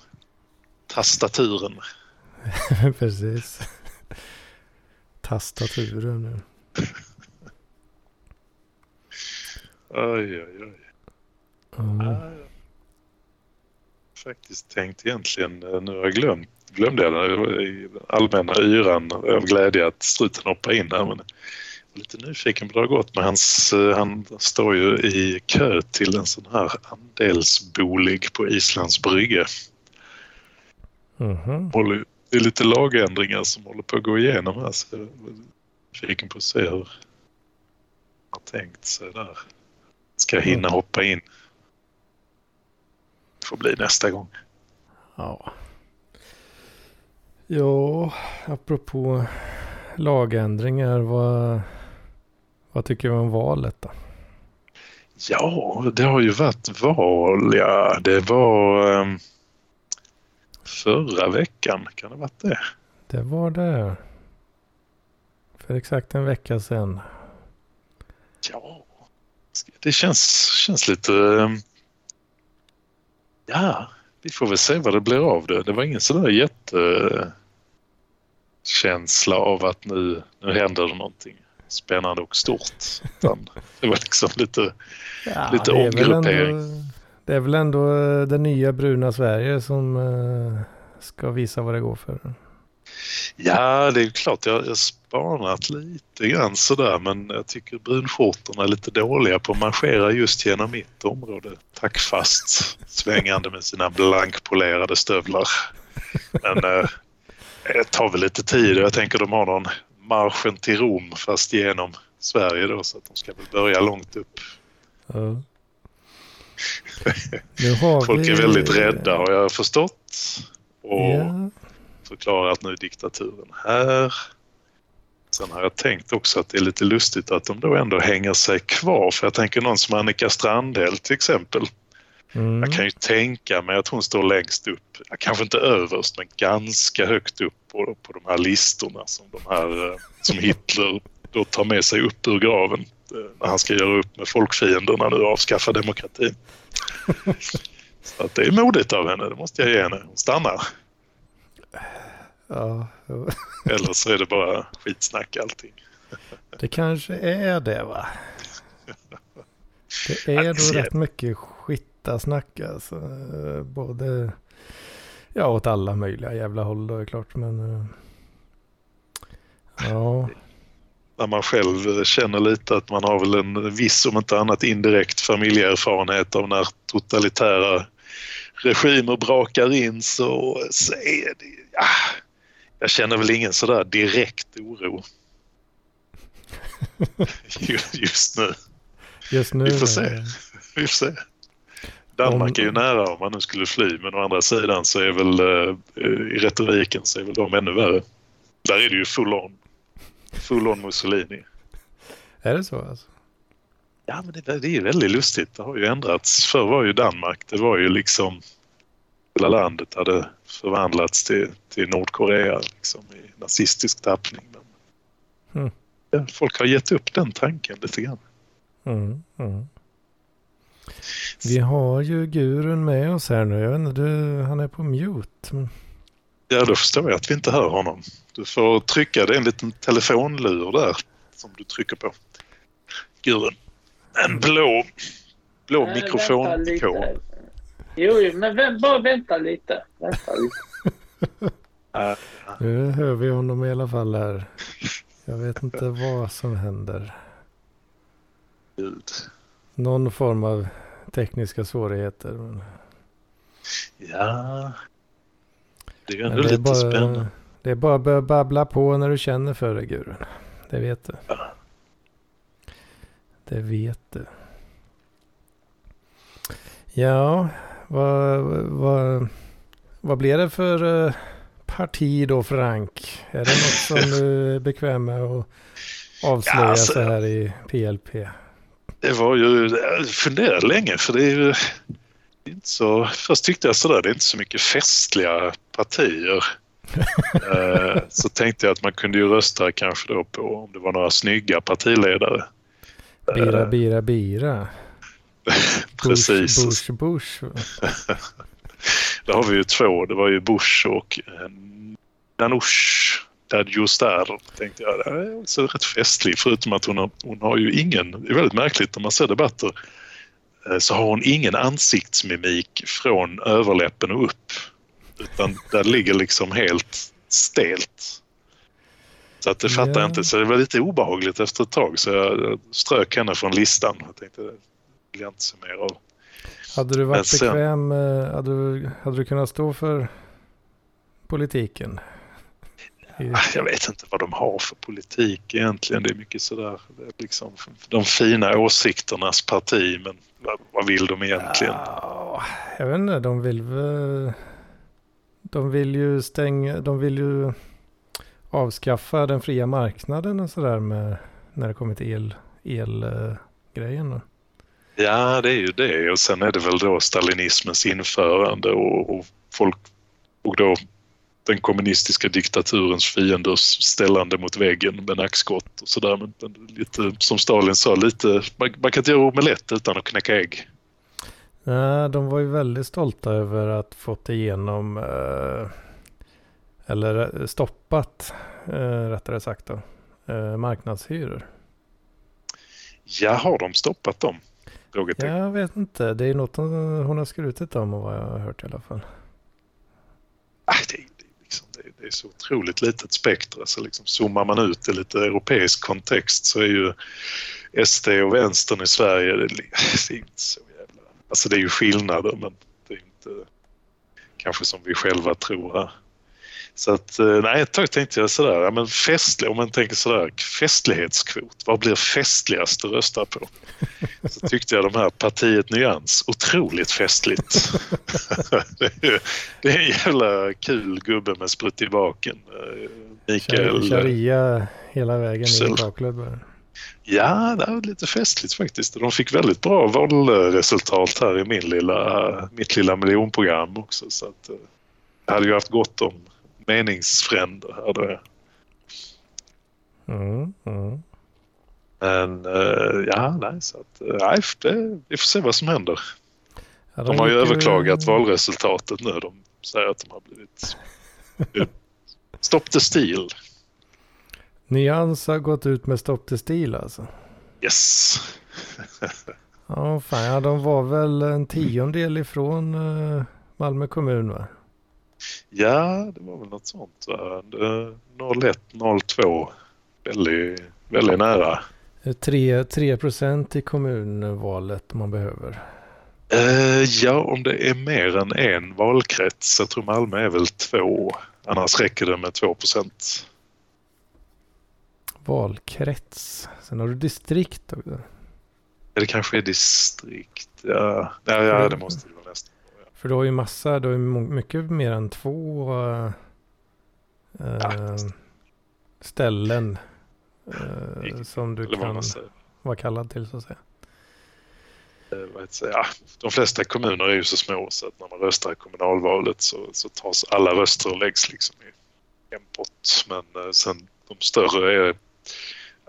tastaturen. Precis. Tastaturen nu. oj, oj, oj. Mm. faktiskt tänkt egentligen, nu har jag glömt glömde jag det i allmänna yran av glädje att struten hoppar in här. Men jag var lite nyfiken på hur det har gått med hans... Eh, han står ju i kö till en sån här andelsbolig på Islands brygge. Mm -hmm. Det är lite lagändringar som håller på att gå igenom här så jag är nyfiken på att se hur han har tänkt sig där. Ska jag hinna hoppa in? Det får bli nästa gång. Ja. Ja, apropå lagändringar, vad, vad tycker du om valet då? Ja, det har ju varit val, ja. Det var um, förra veckan, kan det ha varit det? Det var det. För exakt en vecka sedan. Ja, det känns, känns lite... Um, ja, vi får väl se vad det blir av det. Det var ingen sådär jättekänsla av att nu, nu händer det någonting spännande och stort. Det var liksom lite, ja, lite det omgruppering. Ändå, det är väl ändå eh, det nya bruna Sverige som uh, ska visa vad det går för. Ja, det är klart jag har spanat lite grann sådär men jag tycker brunskjortorna är lite dåliga på att marschera just genom mitt område. Tackfast svängande med sina blankpolerade stövlar. Men eh, det tar väl lite tid. Jag tänker de har någon marschen till Rom fast genom Sverige då så att de ska väl börja långt upp. Ja. Folk vi... är väldigt rädda har jag förstått. Och Ja. Förklarar att nu är diktaturen här. Sen har jag tänkt också att det är lite lustigt att de då ändå hänger sig kvar. För jag tänker någon som Annika Strandhäll till exempel. Mm. Jag kan ju tänka mig att hon står längst upp, kanske inte överst men ganska högt upp på, på de här listorna som, de här, eh, som Hitler då tar med sig upp ur graven eh, när han ska göra upp med folkfienderna nu och avskaffa demokratin. Så att det är modigt av henne, det måste jag ge henne. Hon stannar. Ja. Eller så är det bara skitsnack allting. det kanske är det va? Det är ser- rätt mycket skittasnack alltså. Både, ja åt alla möjliga jävla håll då är det klart men. eh, Ja, När man själv känner lite att man har väl en viss, om inte annat indirekt familjeerfarenhet av när totalitära regimer brakar in så, så är det... Ja, jag känner väl ingen sådär direkt oro Ju- just nu. just nu. Vi får se. Vi får se. Danmark är ju nära om man nu skulle fly men å andra sidan så är väl eh, i retoriken så är väl de ännu värre. Där är det ju full on. Full on Mussolini. Är det så alltså? Ja, men det, det är ju väldigt lustigt. Det har ju ändrats. Förr var ju Danmark, det var ju liksom... Hela landet hade förvandlats till, till Nordkorea liksom, i nazistisk tappning. Men, Mm. folk har gett upp den tanken lite grann. Mm, mm. Vi har ju Gurun med oss här nu. Jag vet inte, du, han är på mute. Men- Ja, då förstår jag att vi inte hör honom. Du får trycka, det är en liten telefonlur där som du trycker på. Gurun. En blå, blå mikrofonikon. lite. Jo, jo, men vänt, bara vänta lite. Vänta lite. Äh, Nu hör vi honom i alla fall här. Jag vet inte vad som händer. Gud. Någon form av tekniska svårigheter. Men, Ja. Det är ju ändå lite bara, spännande. det är bara att börja babbla på när du känner för det Gurun. Det vet du. Det vet du. Ja, vad, vad, vad blir det för eh, parti då Frank? Är det något som du är bekväm med att avslöja Ja, alltså- så här i PLP? Det var ju, jag funderade länge för det är ju det är inte så, först tyckte jag sådär, det är inte så mycket festliga partier. Eh, så tänkte jag att man kunde ju rösta kanske då på om det var några snygga partiledare. Bira, bira, bira. Precis. Bush, Bush, Bush. Där har vi ju två, det var ju Bush och eh, Nanoush Dadjostar tänkte jag. Det är också rätt festlig förutom att hon har, hon har ju ingen, det är väldigt märkligt när man ser debatter, eh, så har hon ingen ansiktsmimik från överläppen och upp. Utan där ligger liksom helt stelt. Så att det fattar Ja. jag inte. Så det var lite obehagligt efter ett tag så jag strök henne från listan. Jag tänkte det vill jag inte se mer av. Hade du varit sen- bekväm, eh, hade du, hade du kunnat stå för politiken? Ah, Jag vet inte vad de har för politik egentligen. Det är mycket sådär, det liksom de fina åsikternas parti. Men vad, vad vill de egentligen? Ja, jag vet inte, de vill väl... De vill ju stänga, de vill ju avskaffa den fria marknaden och sådär med när det kommer till el, elgrejen. då. Ja, det är ju det. Och sen är det väl då stalinismens införande och, och folk och då den kommunistiska diktaturens fienders ställande mot väggen med nackskott och sådär. Men, men lite, som Stalin sa, lite, man, man kan inte göra omelett utan att knäcka ägg. Nej, de var ju väldigt stolta över att fått igenom, eh, eller eh, stoppat, eh, rättare sagt då, eh, marknadshyror. Ja, har de stoppat dem? Frågetecken. Jag vet inte, det är något hon har skrutit om vad jag har hört i alla fall. Ah, det, det, är liksom, det, det är så otroligt litet spektra. Så liksom zoomar man ut i lite europeisk kontext så är ju SD och vänstern i Sverige, det, det är inte så jävla... Alltså det är ju skillnader men det är inte... kanske som vi själva tror här. Så att, eh, nej, ett tag tänkte jag sådär, ja, men festlig, om man tänker sådär, festlighetskvot, vad blir festligast att rösta på? Så tyckte jag de här partiet Nyans, otroligt festligt. det, är, det är en jävla kul gubbe med sprutt i baken. Eh, Mikael. Sharia hela vägen in i bara. Ja, det var lite festligt faktiskt. De fick väldigt bra valresultat här i min lilla, mitt lilla miljonprogram också. Så att, eh, jag hade ju haft gott om meningsfränder här då. Mm, mm. Men eh, ja, nej, så att, eh, nej, det, vi får se vad som händer. Ja, De har ju överklagat valresultatet nu. De säger att de har blivit Stop the steal. Nyans har gått ut med Stop the Steal alltså. Yes. Ja, fan, ja, de var väl en tiondel ifrån eh, Malmö kommun va? Ja, det var väl något sånt. va? Det- 01, 02. Väldigt, väldigt nära. Det är Tre, 3 procent i kommunvalet man behöver. Eh, ja, om det är mer än en valkrets. Jag tror Malmö är väl två. Annars räcker det med 2 procent. Valkrets. Sen har du distrikt också. Det kanske är distrikt. Ja, ja, ja det måste det. För du har ju massa, du har ju mycket mer än två eh, eh, ställen eh, som du Eller kan vara kallad till så att säga. Eh? Ja, de flesta kommuner är ju så små så att när man röstar i kommunalvalet så, så tas alla röster och läggs liksom i en pott. Men eh, sen de större är,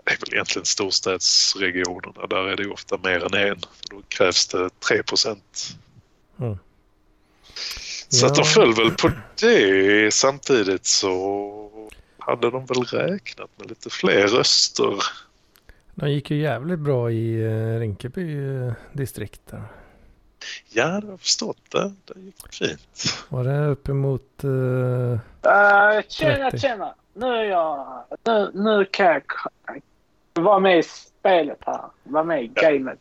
det är väl egentligen storstadsregionerna. Där är det ju ofta mer än en. För då krävs det 3 procent. Mm. Så att de Ja. föll väl på det. Samtidigt så hade de väl räknat med lite fler röster. De gick ju jävligt bra i eh, Rinkeby eh, distrikt där. Ja, det har jag förstått det. Det gick fint. Var det uppemot... Uh, Uh, tjena, 30. tjena. Nu är jag... Nu, nu kan jag vara med i spelet här. Vara med i gamet.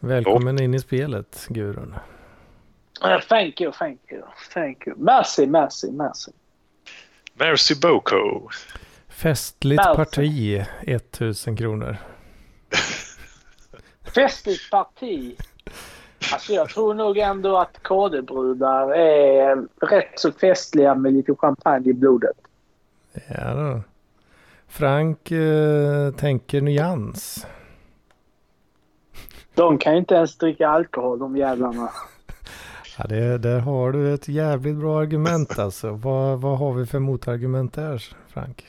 välkommen in i spelet, Gurun. Uh, thank you, thank you, thank you. Merci, merci, merci. Mercy Boko. Festligt Alltså. parti, 1000 kronor. Festligt parti. Alltså jag tror nog ändå att KD-brudar är rätt så festliga med lite champagne i blodet. Ja då. Frank eh, tänker nyans. De kan ju inte ens dricka alkohol de jävlarna. Ja, det, där har du ett jävligt bra argument alltså. vad, vad har vi för motargument där, Frank?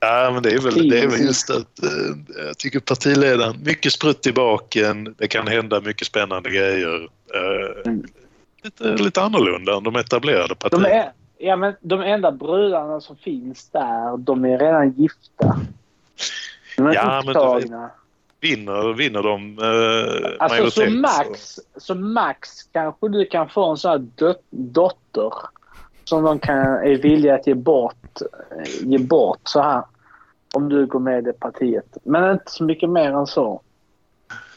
Ja, men det är väl, det är väl just att eh, jag tycker partiledaren, mycket sprutt i baken, det kan hända mycket spännande grejer. Eh, Mm. lite, lite annorlunda än de etablerade De partierna. är, ja, men de enda brudarna som finns där, de är redan gifta. De är Ja, inte men du. Vinner, vinner de eh, Alltså majoritet så max, så max kanske du kan få en sån här dot- dotter som de kan, är villiga att ge bort, eh, ge bort så här. Om du går med i det partiet. Men inte så mycket mer än så.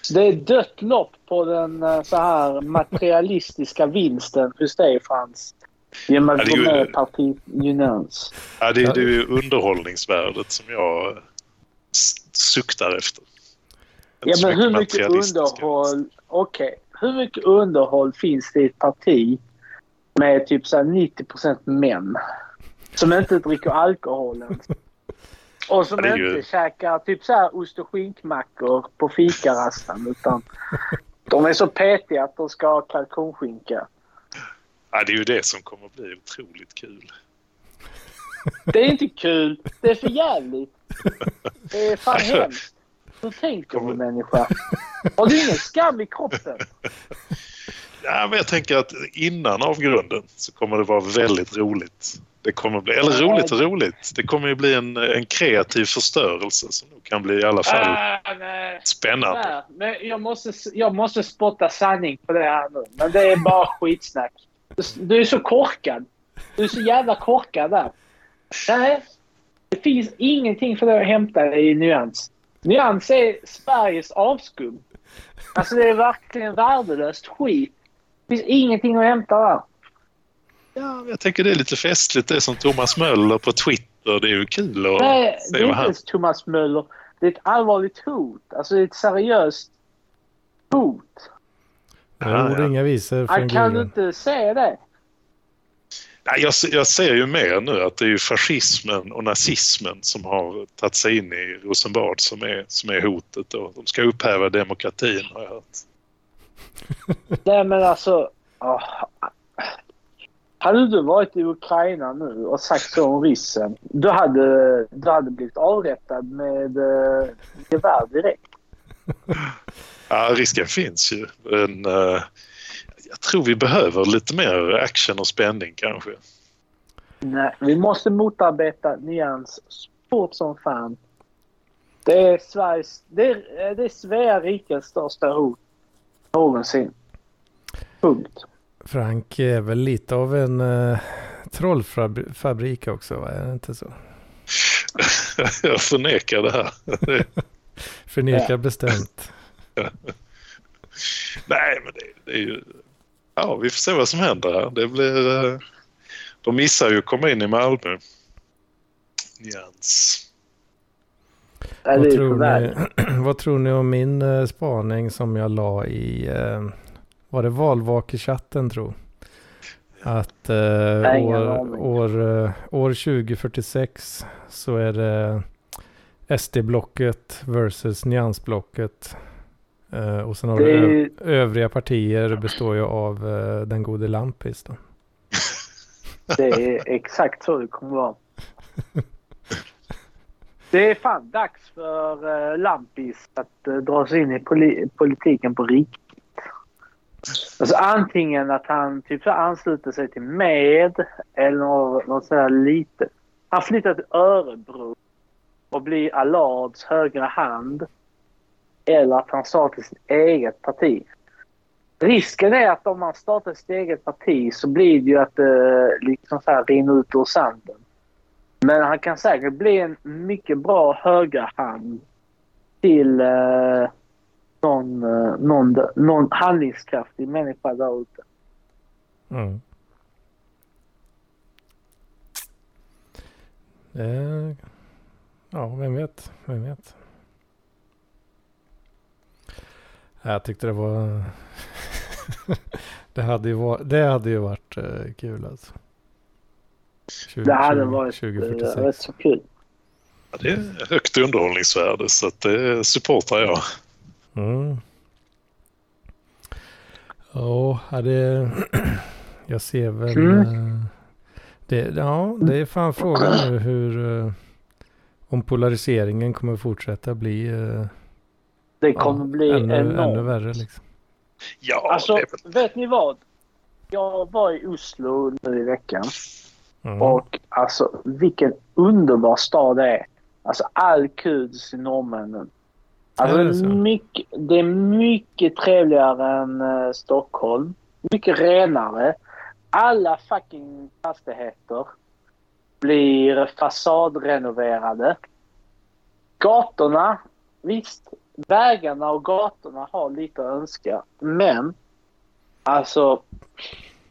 Så det är dött lopp på den eh, så här materialistiska vinsten hos dig Frans. Genom att gå med i partiet Unans. Ja, det, är ju underhållningsvärdet som jag suktar efter. Ja, Inte men hur mycket underhåll... Okej. Hur mycket underhåll finns det i ett parti med typ så här 90% män som inte dricker alkohol ens? Och som är ju- inte käkar typ så här ost och skinkmackor på fikarasten utan de är så petiga att de ska ha kalkonskinka. Ja, det är ju det som kommer att bli otroligt kul. Det är inte kul. Det är för jävligt. Det är fan Alltså, hemskt. Hur tänker du människa? Har du ingen skam i kroppen? Ja, men jag tänker att innan avgrunden så kommer det vara väldigt roligt. Det kommer bli, eller roligt och roligt. Det kommer ju bli en, en kreativ förstörelse som nog kan bli i alla fall Ah, nej. spännande. Nej, men jag måste, jag måste spotta sanning på det här nu. Men det är bara skitsnack. Du, du är så korkad. Du är så jävla korkad där. Nej, det finns ingenting för dig att hämta i Nyans. Nyans är Sveriges avskum. Alltså det är verkligen värdelöst skit. Det finns ingenting att hämta där. Ja, jag tänker det är lite festligt. Det är som Thomas Möller på Twitter. Det är ju kul att Nej, det se är vad han... inte Thomas Möller. Det är ett allvarligt hot. Alltså det är ett seriöst hot. Ja, Ord ja. inga visor Han kan du inte säga det? Jag, jag ser ju mer nu att det är ju fascismen och nazismen som har tagit sig in i Rosenbad som är, som är hotet. Och de ska upphäva demokratin har jag hört. Nej men alltså... åh. Hade du varit i Ukraina nu och sagt så om ryssen, du hade, du hade blivit avrättad med uh, gevär direkt. Ja, risken finns ju. Men, eh, jag tror vi behöver lite mer action och spänning kanske. Nej, vi måste motarbeta nyans fort som fan. Det är Sveriges... Det är, det är Svea rikes största hot någonsin. Punkt. Frank är väl lite av en uh, trollfabrik också, va? är det inte så? jag förnekar det här. Förnekar bestämt. Nej, men det, det är ju... Ja, vi får se vad som händer här. Det blir... eh, De missar ju att komma in i Malmö. Det Vad tror, ni, vad tror ni om min uh, spaning som jag la i, uh, var det valvakechatten tro? Att ingen år, år, år 2046 så är det SD-blocket versus nyansblocket. Uh, och sen har Det du övriga partier består ju av uh, den gode Lampis då. Det är exakt så det kommer vara. Det är fan dags för uh, Lampis att uh, dra sig in i poli- politiken på riktigt. Alltså antingen att han typ så ansluter sig till med eller något, något sådär lite. Han flyttar till Örebro och blir Allards högra hand. Eller att han startar sitt eget parti. Risken är att om man startar sitt eget parti så blir det ju att det liksom så här rinner ut ur sanden. Men han kan säkert bli en mycket bra högerhand till eh, någon, eh, någon, någon handlingskraftig människa där ute. Mm. Eh, ja, vem vet, vem vet. Jag tyckte det var... det, hade ju varit, det hade ju varit eh, kul alltså. 20, Det hade varit eh, 2046. rätt så kul. Ja, det är högt underhållningsvärde så att det supportar jag. Mm. Ja, det... Jag ser väl... Mm. eh, Det, ja, det är fan frågan nu hur... eh, Om polariseringen kommer fortsätta bli... Det kommer ja, bli ännu, enormt. ännu värre liksom. Ja, Alltså, det vet ni vad? Jag var i Oslo nu i veckan. Mm. Och alltså vilken underbar stad det är. Alltså all kudos i norrmännen. Alltså, det, är mycket, det är mycket trevligare än eh, Stockholm. Mycket renare. Alla fucking fastigheter blir fasadrenoverade. Gatorna, visst, vägarna och gatorna har lite att önska. Men alltså,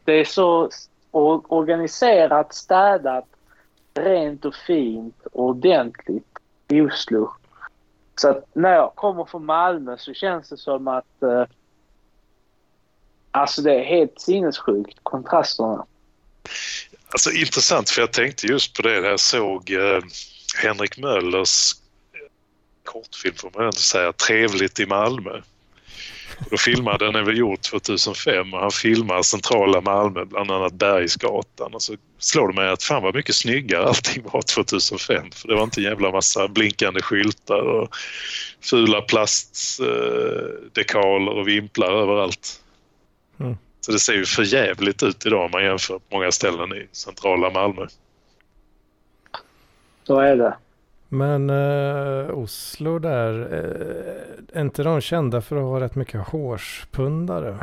det är så organiserat, städat, rent och fint och ordentligt i Oslo. Så att när jag kommer från Malmö så känns det som att eh, Alltså det är helt sinnessjukt, kontrasterna. Alltså intressant för jag tänkte just på det när jag såg eh, Henrik Möllers kortfilm får man ändå säga, Trevligt i Malmö. Och då filmade den är väl gjord 2005 och han filmar centrala Malmö, bland annat Bergsgatan. Och så slår det mig att fan vad mycket snyggare allting var 2005. För det var inte en jävla massa blinkande skyltar och fula plastdekaler och vimplar överallt. Mm. Så det ser ju för jävligt ut idag om man jämför på många ställen i centrala Malmö. Så är det. Men eh, Oslo där, eh, är inte de kända för att ha rätt mycket hårspundare?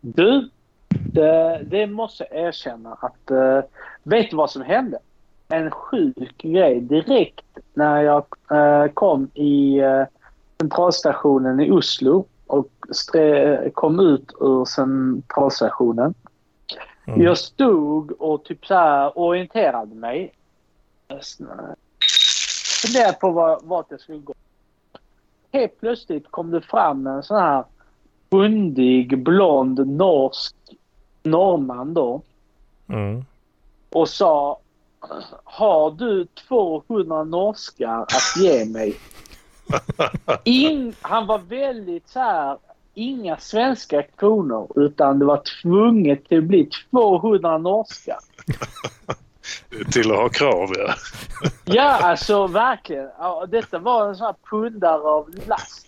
Du, det, det måste jag erkänna att... Uh, vet du vad som hände? En sjuk grej direkt när jag eh, kom i eh, centralstationen i Oslo och kom ut ur centralstationen. Mm. Jag stod och typ så orienterade mig. Funderade på var, vart jag skulle gå. Helt plötsligt kom det fram en sån här hundig, blond, norsk norrman då. Mm. Och sa Har du 200 norskar att ge mig? In, han var väldigt så här inga svenska kronor utan det var tvunget till att bli 200 norska. Till att ha krav, ja. Ja, alltså verkligen. Detta var en sån här pundare av last.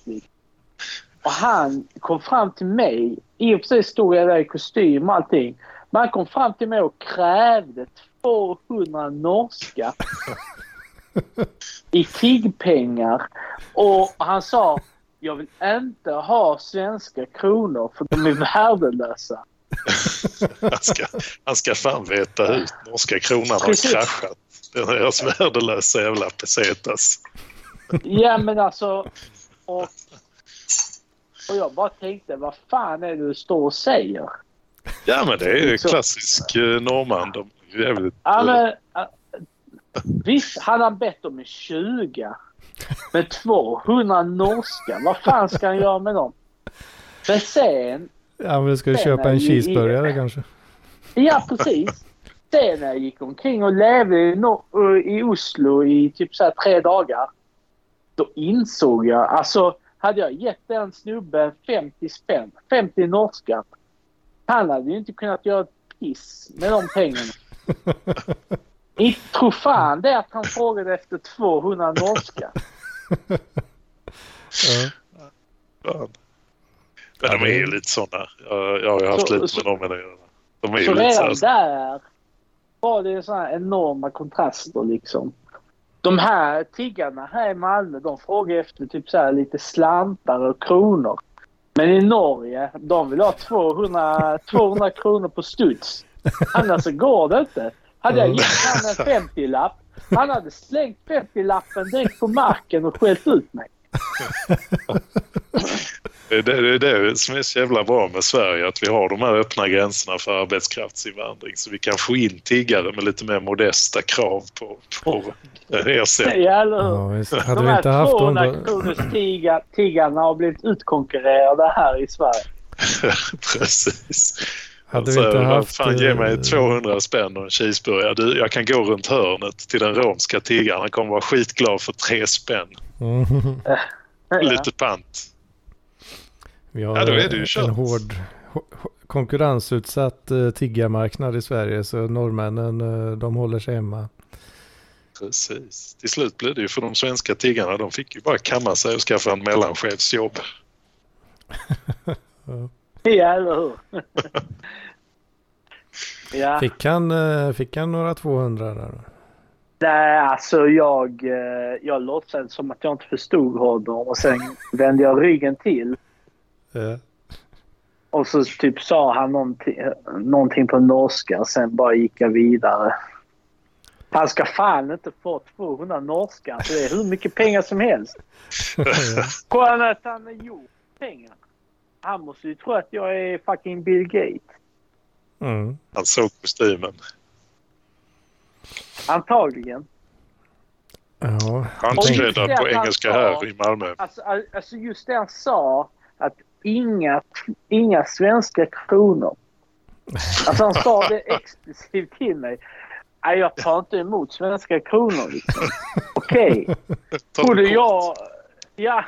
Och han kom fram till mig. I och för sig stod jag där i kostym och allting. Men han kom fram till mig och krävde 200 norska i tiggpengar. Och han sa jag vill inte ha svenska kronor för de är värdelösa. Han ska, han ska fan veta hur norska kronan har kraschat. Den är deras värdelösa jävla pesetas. Ja men alltså. Och, och jag bara tänkte vad fan är det du står och säger? Ja, men det är ju klassisk eh, norrman. De är jävligt... Ja, men, äh, visst, hade han bett om en 20. Men 200 norska, vad fan ska han göra med dem? Men sen, Ja, men ska Sen köpa en ju- cheeseburgare kanske? ja precis. Sen när jag gick omkring och levde i, Nor- i Oslo i typ så här tre dagar. Då insåg jag, alltså hade jag gett den snubben 50 spänn, 50 norska. Han hade ju inte kunnat göra ett piss med de pengarna. Inte tror fan det att han frågade efter 200 norska. Ja. Men Ja, de är ju lite sådana. Jag, jag har ju haft Så- lite så- med dem att göra. De är ju Så lite så redan här, där var det här enorma kontraster liksom. De här tiggarna här i Malmö de frågar efter typ så här lite slantar och kronor. Men i Norge, de vill ha 200, 200 kronor på studs. Annars så går det inte. Hade jag gett han en 50-lapp, han hade slängt 50-lappen direkt på marken och skällt ut mig. det, är det, det är det som är så jävla bra med Sverige. Att vi har de här öppna gränserna för arbetskraftsinvandring. Så vi kan få in tiggare med lite mer modesta krav på, på ersättning. Ja, eller hur? Ja. Hade De vi här inte haft dem 200 då... kronors tiga, tiggarna har blivit utkonkurrerade här i Sverige. Precis. Hade Så, vi inte haft... Fan, ge mig eh, 200 spänn och en cheeseburgare. Du, jag kan gå runt hörnet till den romska tiggaren. Han kommer vara skitglad för tre spänn. Mm. Lite pant. Vi har Ja, då är det ju kört. en hård konkurrensutsatt uh, tiggarmarknad i Sverige så norrmännen eh, de håller sig hemma. Precis. Till slut blev det ju för de svenska tiggarna. De fick ju bara kamma sig och skaffa en mellanchefsjobb. Ja, eller hur? ja. Fick han, eh, fick han några 200 där? då? Nej, alltså jag, eh, jag låtsades som att jag inte förstod honom och sen vände jag ryggen till. Eh, Och så typ sa han någonting, någonting på norska och sen bara gick jag vidare. Han ska fan inte få 200 norska. Alltså det är hur mycket pengar som helst. Kolla att han har gjort pengar. Han måste ju tro att jag är fucking Bill Gates. Mm. Han såg kostymen. Antagligen. Ja, Handskräddad på engelska sa- här i Malmö. Alltså, al- alltså just det han sa att inga, inga svenska kronor. Alltså han sa det explicit till mig. Nej, jag tar inte emot svenska kronor. Liksom. Okej. Ta Trodde jag... Ja.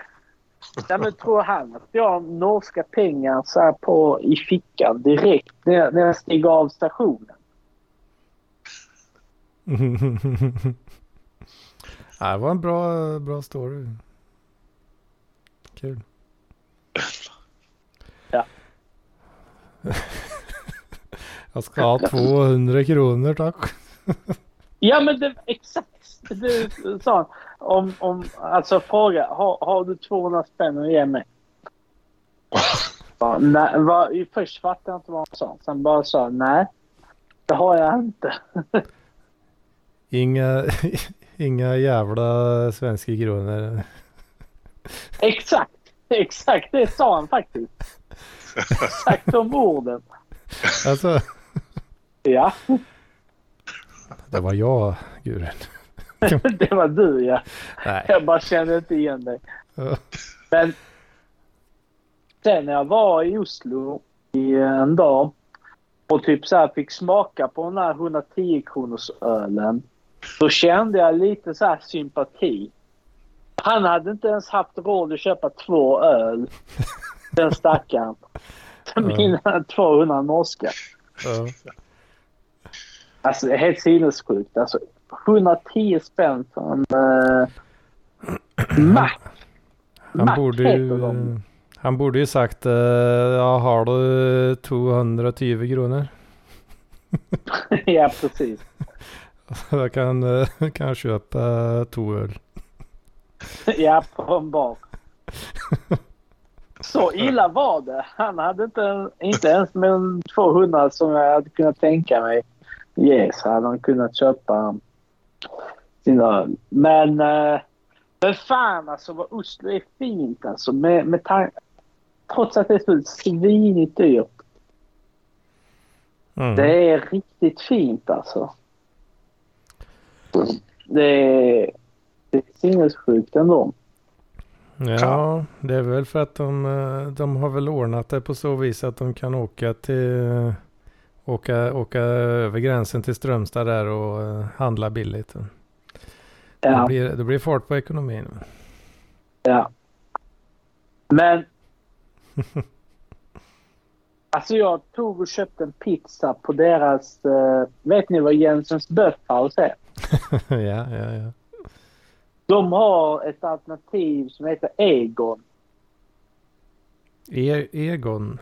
ja men tror han att jag har norska pengar så här på, i fickan direkt när, när jag stiger av stationen? det var en bra, bra story. Kul. Ja. Jag ska ha 200 kronor tack. Ja men det exakt. Det sa han. Om, om, alltså fråga. Har, har du 200 spänn att ge mig? Ja, nej, var, först fattade jag inte vad han sa. Sen bara sa nej. Det har jag inte. Inga, inga jävla svenska kronor. Exakt. Exakt det sa han faktiskt. Exakt de orden. Alltså, Ja, Det var jag, Guren. det var du ja. Nej. Jag bara kände inte igen dig. Men sen när jag var i Oslo i en dag och typ så här fick smaka på den här 110 kronors ölen. Då kände jag lite så här sympati. Han hade inte ens haft råd att köpa två öl. Den stackaren. Mina 200 norska. Alltså det är helt sinnessjukt. Alltså 110 spänn för en uh, mack. Han Mack borde heter ju... de. Han borde ju sagt eh, ja, har du 220 kronor? ja, precis. Jag kan, eh, kan köpa två öl. Ja, på en bar. Så illa var det. Han hade inte, inte ens med en 200 som jag hade kunnat tänka mig ge så hade han kunnat köpa sin öl. Men, eh, men fan alltså vad Oslo är fint alltså. Med, med trots att det är så svinigt dyrt. Mm. Det är riktigt fint alltså. Det är, det är sinnessjukt ändå. Ja, det är väl för att de, eh, de har väl ordnat det på så vis att de kan åka till åka, åka över gränsen till Strömstad där och eh, handla billigt. Det Ja. blir, det blir fart på ekonomin. Ja. Men... alltså jag tog och köpte en pizza på deras... eh, vet ni vad Jensens Böffhaus är? ja, ja, ja. De har ett alternativ som heter Egon. E Egon.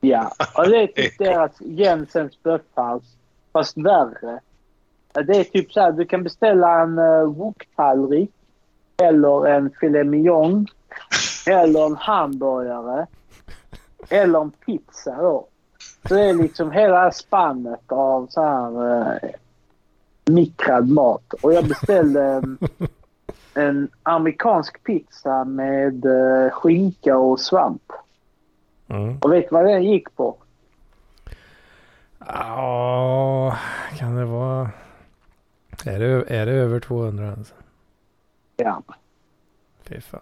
Ja, och det är typ deras Jensens Böffhaus. Fast värre. Det är typ så här, du kan beställa en uh, woktallrik eller en filet mignon eller en hamburgare eller en pizza då. Så det är liksom hela spannet av så här uh, mikrad mat. Och jag beställde en, en amerikansk pizza med uh, skinka och svamp. Mm. Och vet du vad den gick på? Ja, kan det vara... Är det, är det över 200 alltså? Ja. Fy fan.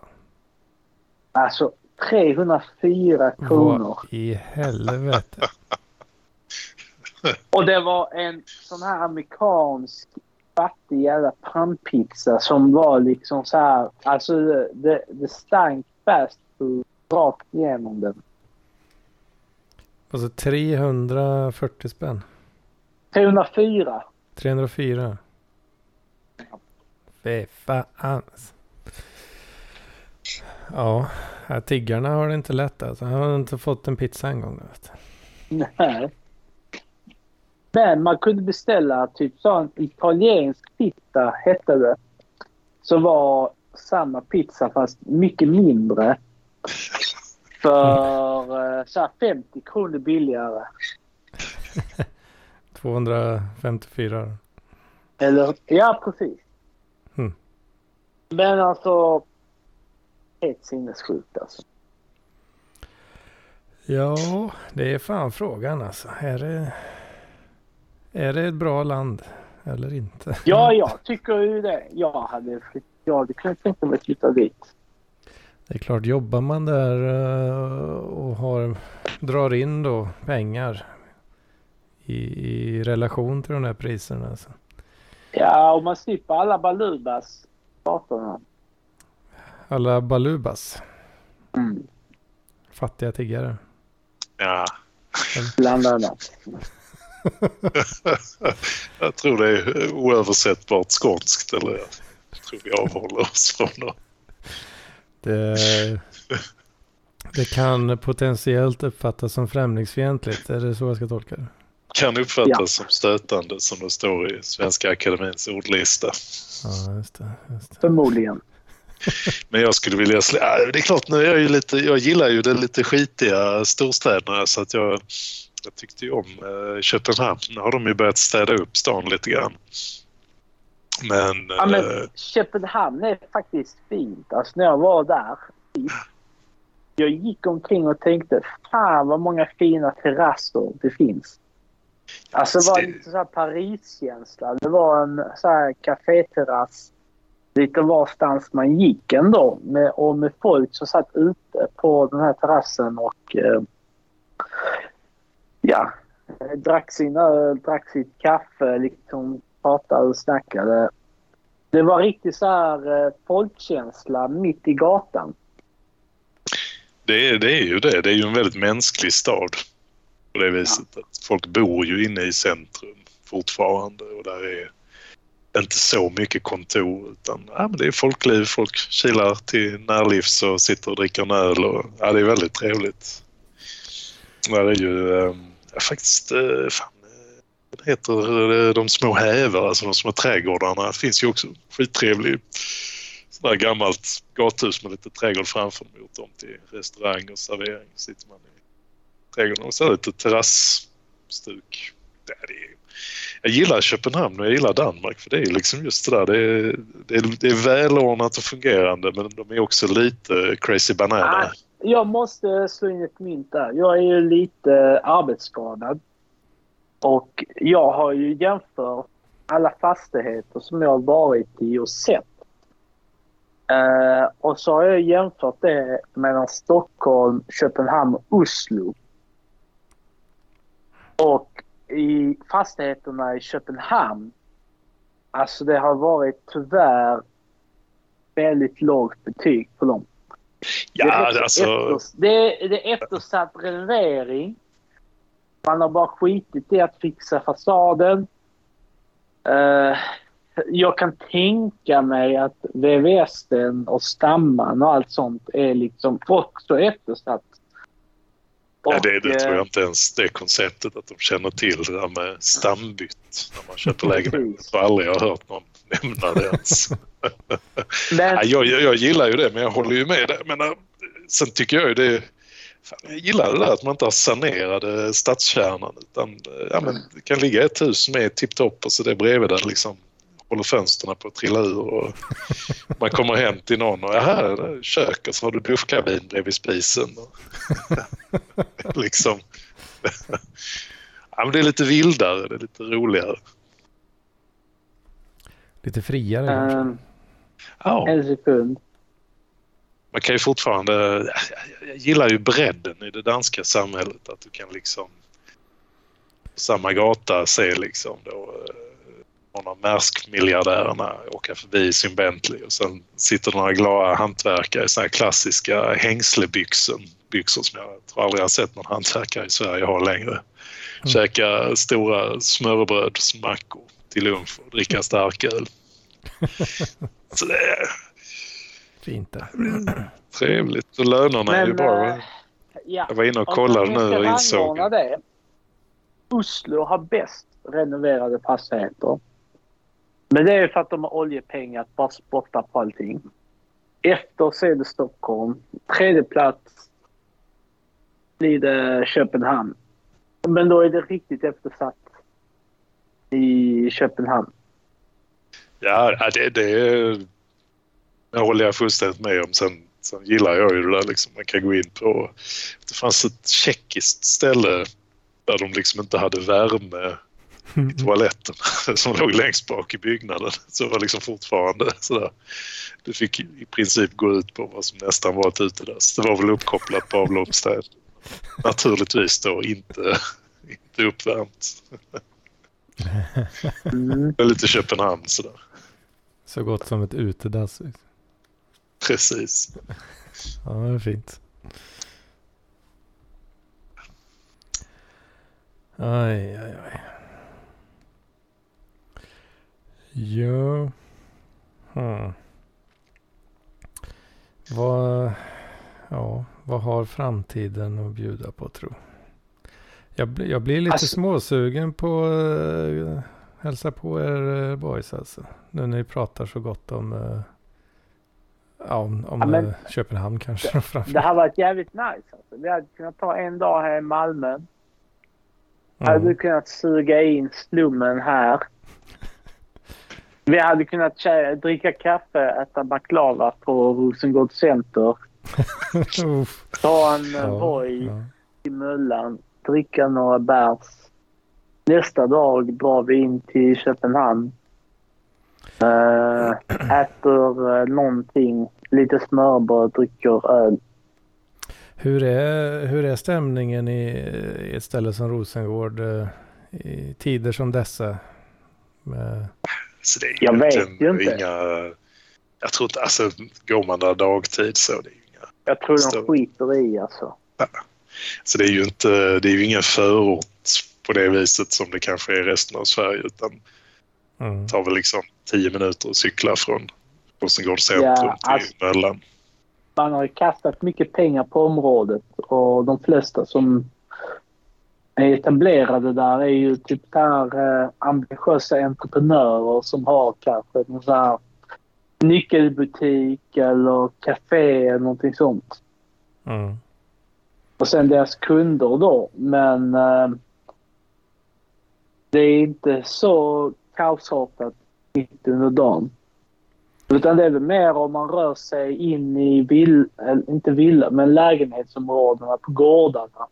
Alltså 304 kronor. Vad i helvete? Och det var en sån här amerikansk fattig jävla pannpizza som var liksom så här. Alltså det, det stank fast rakt igenom den. Alltså 340 spänn. 304. 304. Fy fan. Ja, tiggarna har det inte lätt alltså. Jag har inte fått en pizza en gång. Vet. Nej. Men man kunde beställa typ sån italiensk pizza hette det. Som var samma pizza fast mycket mindre. För eh, så här 50 kronor billigare. 254. Eller, ja precis. Mm. Men alltså... Helt sinnessjukt alltså. Ja, det är fan frågan alltså. Är det, är det ett bra land eller inte? Ja, jag tycker ju det. Jag hade jag hade kunnat tänka mig att flytta dit. Det är klart, jobbar man där eh, och har, drar in då pengar i, i relation till de här priserna. Alltså. Ja, och man slipper alla balubas gatorna. Alla balubas, Mm. fattiga tiggare. Ja, Bland annat. jag tror det är oöversättbart skånskt. Eller jag tror vi avhåller oss från det. Det, det kan potentiellt uppfattas som främlingsfientligt. Är det så jag ska tolka det? Kan uppfattas Ja. som stötande som det står i Svenska Akademins ordlista. Ja, just det. Just det. Förmodligen. Men jag skulle vilja... Ja, det är klart, nu är jag ju lite... Jag gillar ju de lite skitiga storstäderna så att jag... Jag tyckte ju om eh, Köpenhamn. Nu har de ju börjat städa upp stan lite grann. Men... Ja, men Köpenhamn är faktiskt fint. Alltså när jag var där. Jag gick omkring och tänkte fan vad många fina terrasser det finns. Alltså det var lite så här Paris-känsla. Det var en så här kaféterrass lite varstans man gick ändå. Med, och med folk som satt ute på den här terrassen och eh, ja, drack sin öl, drack sitt kaffe, liksom pratade och snackade. Det var riktigt så här eh, folkkänsla mitt i gatan. Det är, det är ju det. Det är ju en väldigt mänsklig stad. På det viset ja. att folk bor ju inne i centrum fortfarande och där är inte så mycket kontor utan ja, men det är folkliv. Folk kilar till närlivs och sitter och dricker en öl och ja, det är väldigt trevligt. Där är ju äh, faktiskt, eh, fan, eh, vad heter eh, de små hävar, alltså de små trädgårdarna. Det finns ju också skittrevlig sådär gammalt gathus med lite trädgård framför gjort om till restaurang och servering. Sitter man i trädgården och så lite terrasstuk. Det är jag gillar Köpenhamn och jag gillar Danmark för det är liksom just det där. Det är, det är, det är välordnat och fungerande men de är också lite crazy banana. Ah, jag måste slå in ett mynt där. Jag är ju lite arbetsskadad. Och jag har ju jämfört alla fastigheter som jag har varit i och sett. Uh, och så har jag jämfört det mellan Stockholm, Köpenhamn och Oslo. Och i fastigheterna i Köpenhamn, alltså det har varit tyvärr väldigt lågt betyg på dem. Ja, det är, alltså... Efter, det, är, det är eftersatt renovering. Man har bara skitit i att fixa fasaden. Uh, jag kan tänka mig att VVS och Stamman och allt sånt är liksom också eftersatt. Och, ja, det, det tror jag inte ens det konceptet att de känner till det där med stambytt när man köper lägenhet. Tror aldrig har hört någon nämna det ens. men... ja, jag, jag, gillar ju det men jag håller ju med. Det. Men, äh, sen tycker jag ju det Fan, jag gillar det där att man inte har sanerade stadskärnan utan äh, ja, men det kan ligga ett hus som är tipptopp och så det bredvid där liksom håller fönstren på att trilla ur och man kommer hem till någon och här är kök och så har du duschkabin bredvid spisen. liksom. ja, men det är lite vildare, det är lite roligare. Lite friare kanske? Um, ja. En sekund. Man kan ju fortfarande... Jag gillar ju bredden i det danska samhället. Att du kan liksom på samma gata se liksom då någon av Maersk-miljardärerna åka förbi i sin Bentley och sen sitter några glada hantverkare i såna här klassiska hängslebyxor byxor som jag tror aldrig jag sett någon hantverkare i Sverige ha längre. Mm. Käka stora smörbrödsmackor till lunch och dricka starköl. Så det är... Fint det. Trevligt. Och lönerna Men, är ju bra. Äh, ja. Jag var inne och kollade nu och insåg... Det. Oslo har bäst renoverade fastigheter. Men det är för att de har oljepengar att bara spotta på allting. Efter så är det Stockholm. Tredje plats blir det Köpenhamn. Men då är det riktigt eftersatt i Köpenhamn. Ja, det, det, det håller jag fullständigt med om. Sen, sen gillar jag ju det där liksom. Man kan gå in på... Det fanns ett tjeckiskt ställe där de liksom inte hade värme i toaletten som låg längst bak i byggnaden. Så det var liksom fortfarande sådär. Du fick i princip gå ut på vad som nästan var ett utedass. Det var väl uppkopplat på avloppsstäd. Naturligtvis då inte, inte uppvärmt. Mm. Lite Köpenhamn sådär. Så gott som ett utedass. Precis. Ja, det är fint. Aj, aj, aj. Ja. Hmm. Vad, ja, vad har framtiden att bjuda på tro? Jag, jag blir lite alltså, småsugen på uh, hälsa på er uh, boys alltså. Nu när ni pratar så gott om, uh, ja, om, om ja, men, Köpenhamn kanske. Det, det har varit jävligt nice. Alltså. Vi hade kunnat ta en dag här i Malmö. Mm. Hade du kunnat suga in slummen här. Vi hade kunnat dricka kaffe, äta baklava på Rosengård Center. Ta en ja, Voi ja. i Möllan, dricka några bärs. Nästa dag drar vi in till Köpenhamn. Uh, äter uh, någonting, lite smörbröd, dricker öl. Hur är, hur är stämningen i, i ett ställe som Rosengård uh, i tider som dessa? Med... Så det är jag vet ju inte. Inga, jag tror inte, alltså går man där dagtid så det är inga... Jag tror de skiter i alltså. Ja. Så det är ju inte, det är ju ingen förort på det viset som det kanske är i resten av Sverige utan mm. tar väl liksom tio minuter att cykla från Rosengård centrum ja, till alltså, Möllan. Man har ju kastat mycket pengar på området och de flesta som är etablerade där är ju typ där eh, ambitiösa entreprenörer som har kanske någon sån här nyckelbutik eller café eller någonting sånt. Mm. Och sen deras kunder då. Men eh, det är inte så kaosartat mitt under dagen. Utan det är väl mer om man rör sig in i vill, inte villa, men lägenhetsområdena på gårdarna.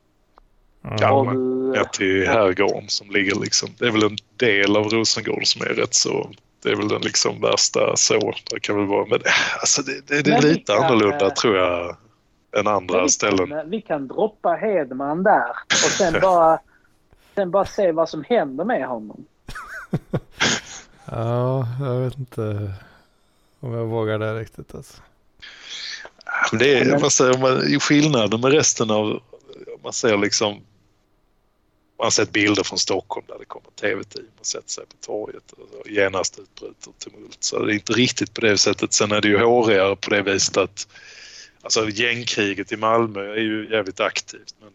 Ja, du... ja, till herrgården som ligger liksom. Det är väl en del av Rosengård som är rätt så. Det är väl den liksom värsta så. Det kan väl vara. Men alltså det, det, det är lite annorlunda tror jag än andra vi ställen. Kan, vi kan droppa Hedman där och sen bara, sen bara se vad som händer med honom. ja, jag vet inte om jag vågar det riktigt alltså. Det är, man säger, man, skillnaden med resten av, man ser liksom, man har sett bilder från Stockholm där det kommer tv-team och sätter sig på torget och genast utbryter tumult. Så det är inte riktigt på det sättet. Sen är det ju hårigare på det viset att alltså gängkriget i Malmö är ju jävligt aktivt men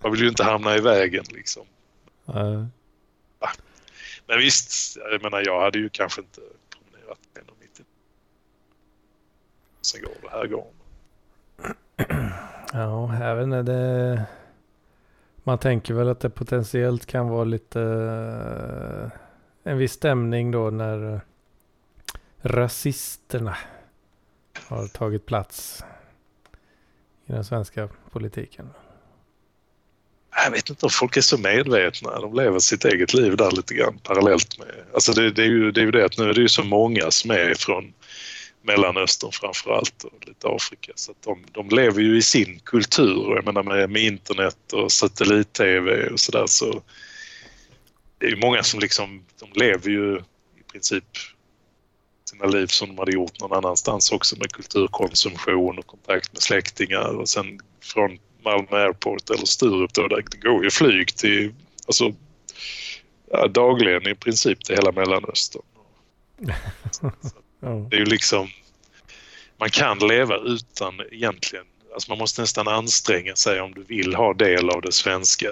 man vill ju inte hamna i vägen liksom. Uh. Men visst, jag menar jag hade ju kanske inte promenerat 1,90. Sen går det här går. Ja, även när det... Man tänker väl att det potentiellt kan vara lite... En viss stämning då när rasisterna har tagit plats i den svenska politiken. Jag vet inte om folk är så medvetna. De lever sitt eget liv där lite grann parallellt med... Alltså det, det, är, ju, det är ju det att nu är det ju så många som är från Mellanöstern framför allt och lite Afrika. Så att de, de lever ju i sin kultur. Jag menar med, med internet och satellit-tv och sådär så... Det är ju många som liksom, de lever ju i princip sina liv som de hade gjort någon annanstans också med kulturkonsumtion och kontakt med släktingar och sen från Malmö Airport eller Sturup då, det går ju flyg till, alltså ja, dagligen i princip till hela Mellanöstern. Det är ju liksom, man kan leva utan egentligen, alltså man måste nästan anstränga sig om du vill ha del av det svenska.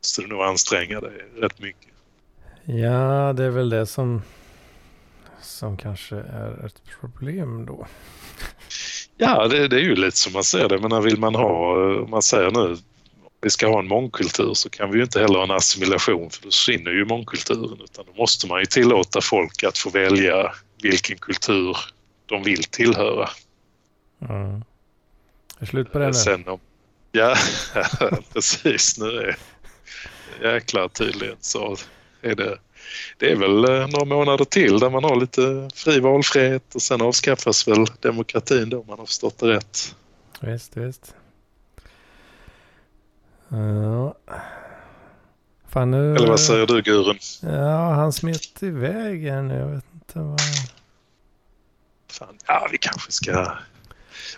Så du nog anstränga dig rätt mycket. Ja, det är väl det som, som kanske är ett problem då. Ja, det, det, är ju lite som man ser det. Men vill man ha, om man säger nu, vi ska ha en mångkultur så kan vi ju inte heller ha en assimilation för då försvinner ju mångkulturen utan då måste man ju tillåta folk att få välja vilken kultur de vill tillhöra. Mm. Är slut på det nu? Sen om, ja, precis. Nu är jäklar tydligen så är det det är väl eh, några månader till där man har lite fri valfrihet och sen avskaffas väl demokratin då om man har förstått det rätt. Visst, visst. Ja. Fan, nu... Eller vad säger du Gurun? Ja, han smet iväg igen. Jag vet inte vad... Fan, ja, vi kanske ska...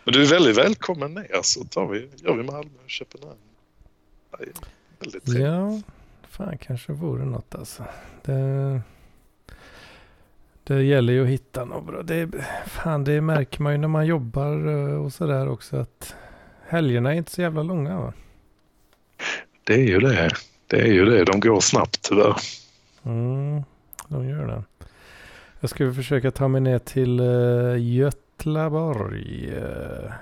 Men du är väldigt välkommen ner så tar vi, gör vi Malmö och Köpenhamn. Väldigt trevligt. Ja, fan kanske vore något alltså. Det, det gäller ju att hitta något bra. Det, fan, det märker man ju när man jobbar eh, och sådär också att helgerna är inte så jävla långa va? Det är ju det. Det är ju det. De går snabbt tyvärr. Mm, de gör det. Jag ska försöka ta mig ner till uh, Götlaborg. Uh,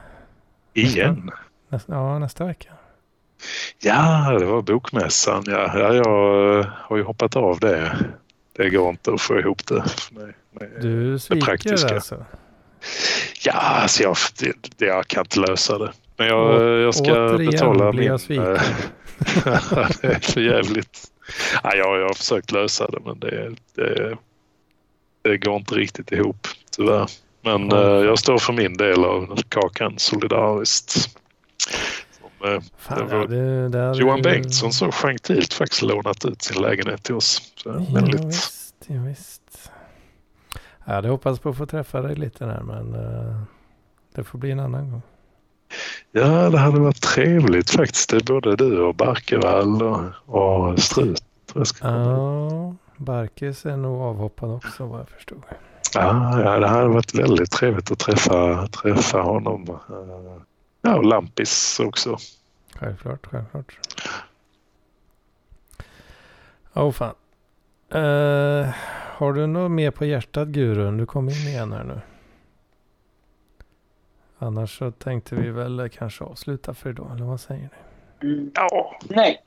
Igen? Nästa, ja, nästa vecka. Ja, det var bokmässan. Ja, ja, jag eh, har ju hoppat av det. Det går inte att få ihop det. Med, med du sviker det alltså? Ja, alltså jag, det, jag kan inte lösa det. Men jag, jag ska Återigen betala blir jag sviken. eh, det är för jävligt. Ja, jag, jag har försökt lösa det men det, det, det går inte riktigt ihop tyvärr. Men eh, jag står för min del av kakan solidariskt. Eh, Fan, var det, det Johan Bengtsson som gentilt faktiskt lånat ut sin lägenhet till oss. Så Ja, väldigt, visst, ja, visst. Jag hade hoppats på att få träffa dig lite där men eh, det får bli en annan gång. ja, det hade varit trevligt faktiskt. Det är både du och Barkevall och, och Strut. Ja, Barkis är nog avhoppad också vad jag förstod. Ja, ja, det hade varit väldigt trevligt att träffa, träffa honom. Eh, Ja, och Lampis också. Självklart, självklart. Åh oh, fan. Eh, har du något mer på hjärtat Gurun? Du kom in igen här nu. Annars så tänkte vi väl kanske avsluta för idag, eller vad säger ni? Mm. Ja, Nej.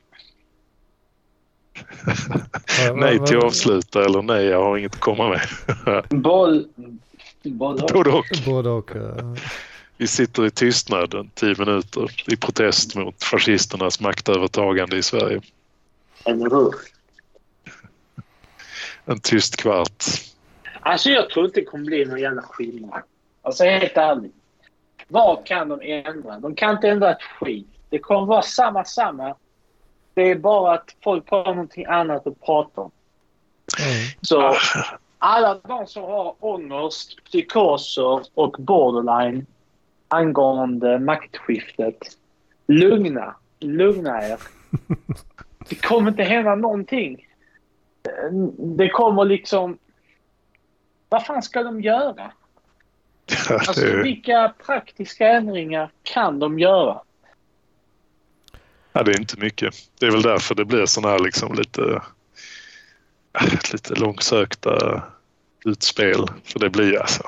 Nej till att avsluta eller nej, jag har inget att komma med. Boll... Boll... Både och. Både och. Vi sitter i tystnad tio minuter i protest mot fascisternas maktövertagande i Sverige. Eller hur? En tyst kvart. Alltså jag tror inte det kommer bli någon jävla skillnad. Alltså helt ärligt. Vad kan de ändra? De kan inte ändra ett skit. Det kommer vara samma, samma. Det är bara att folk har någonting annat att prata om. mm. Så alla de som har ångest, psykoser och borderline angående maktskiftet. Lugna. Lugna er. Det kommer inte hända någonting. Det kommer liksom... Vad fan ska de göra? Alltså vilka praktiska ändringar kan de göra? ja, det är inte mycket. Det är väl därför det blir sådana här liksom lite, lite långsökta utspel. För det blir alltså,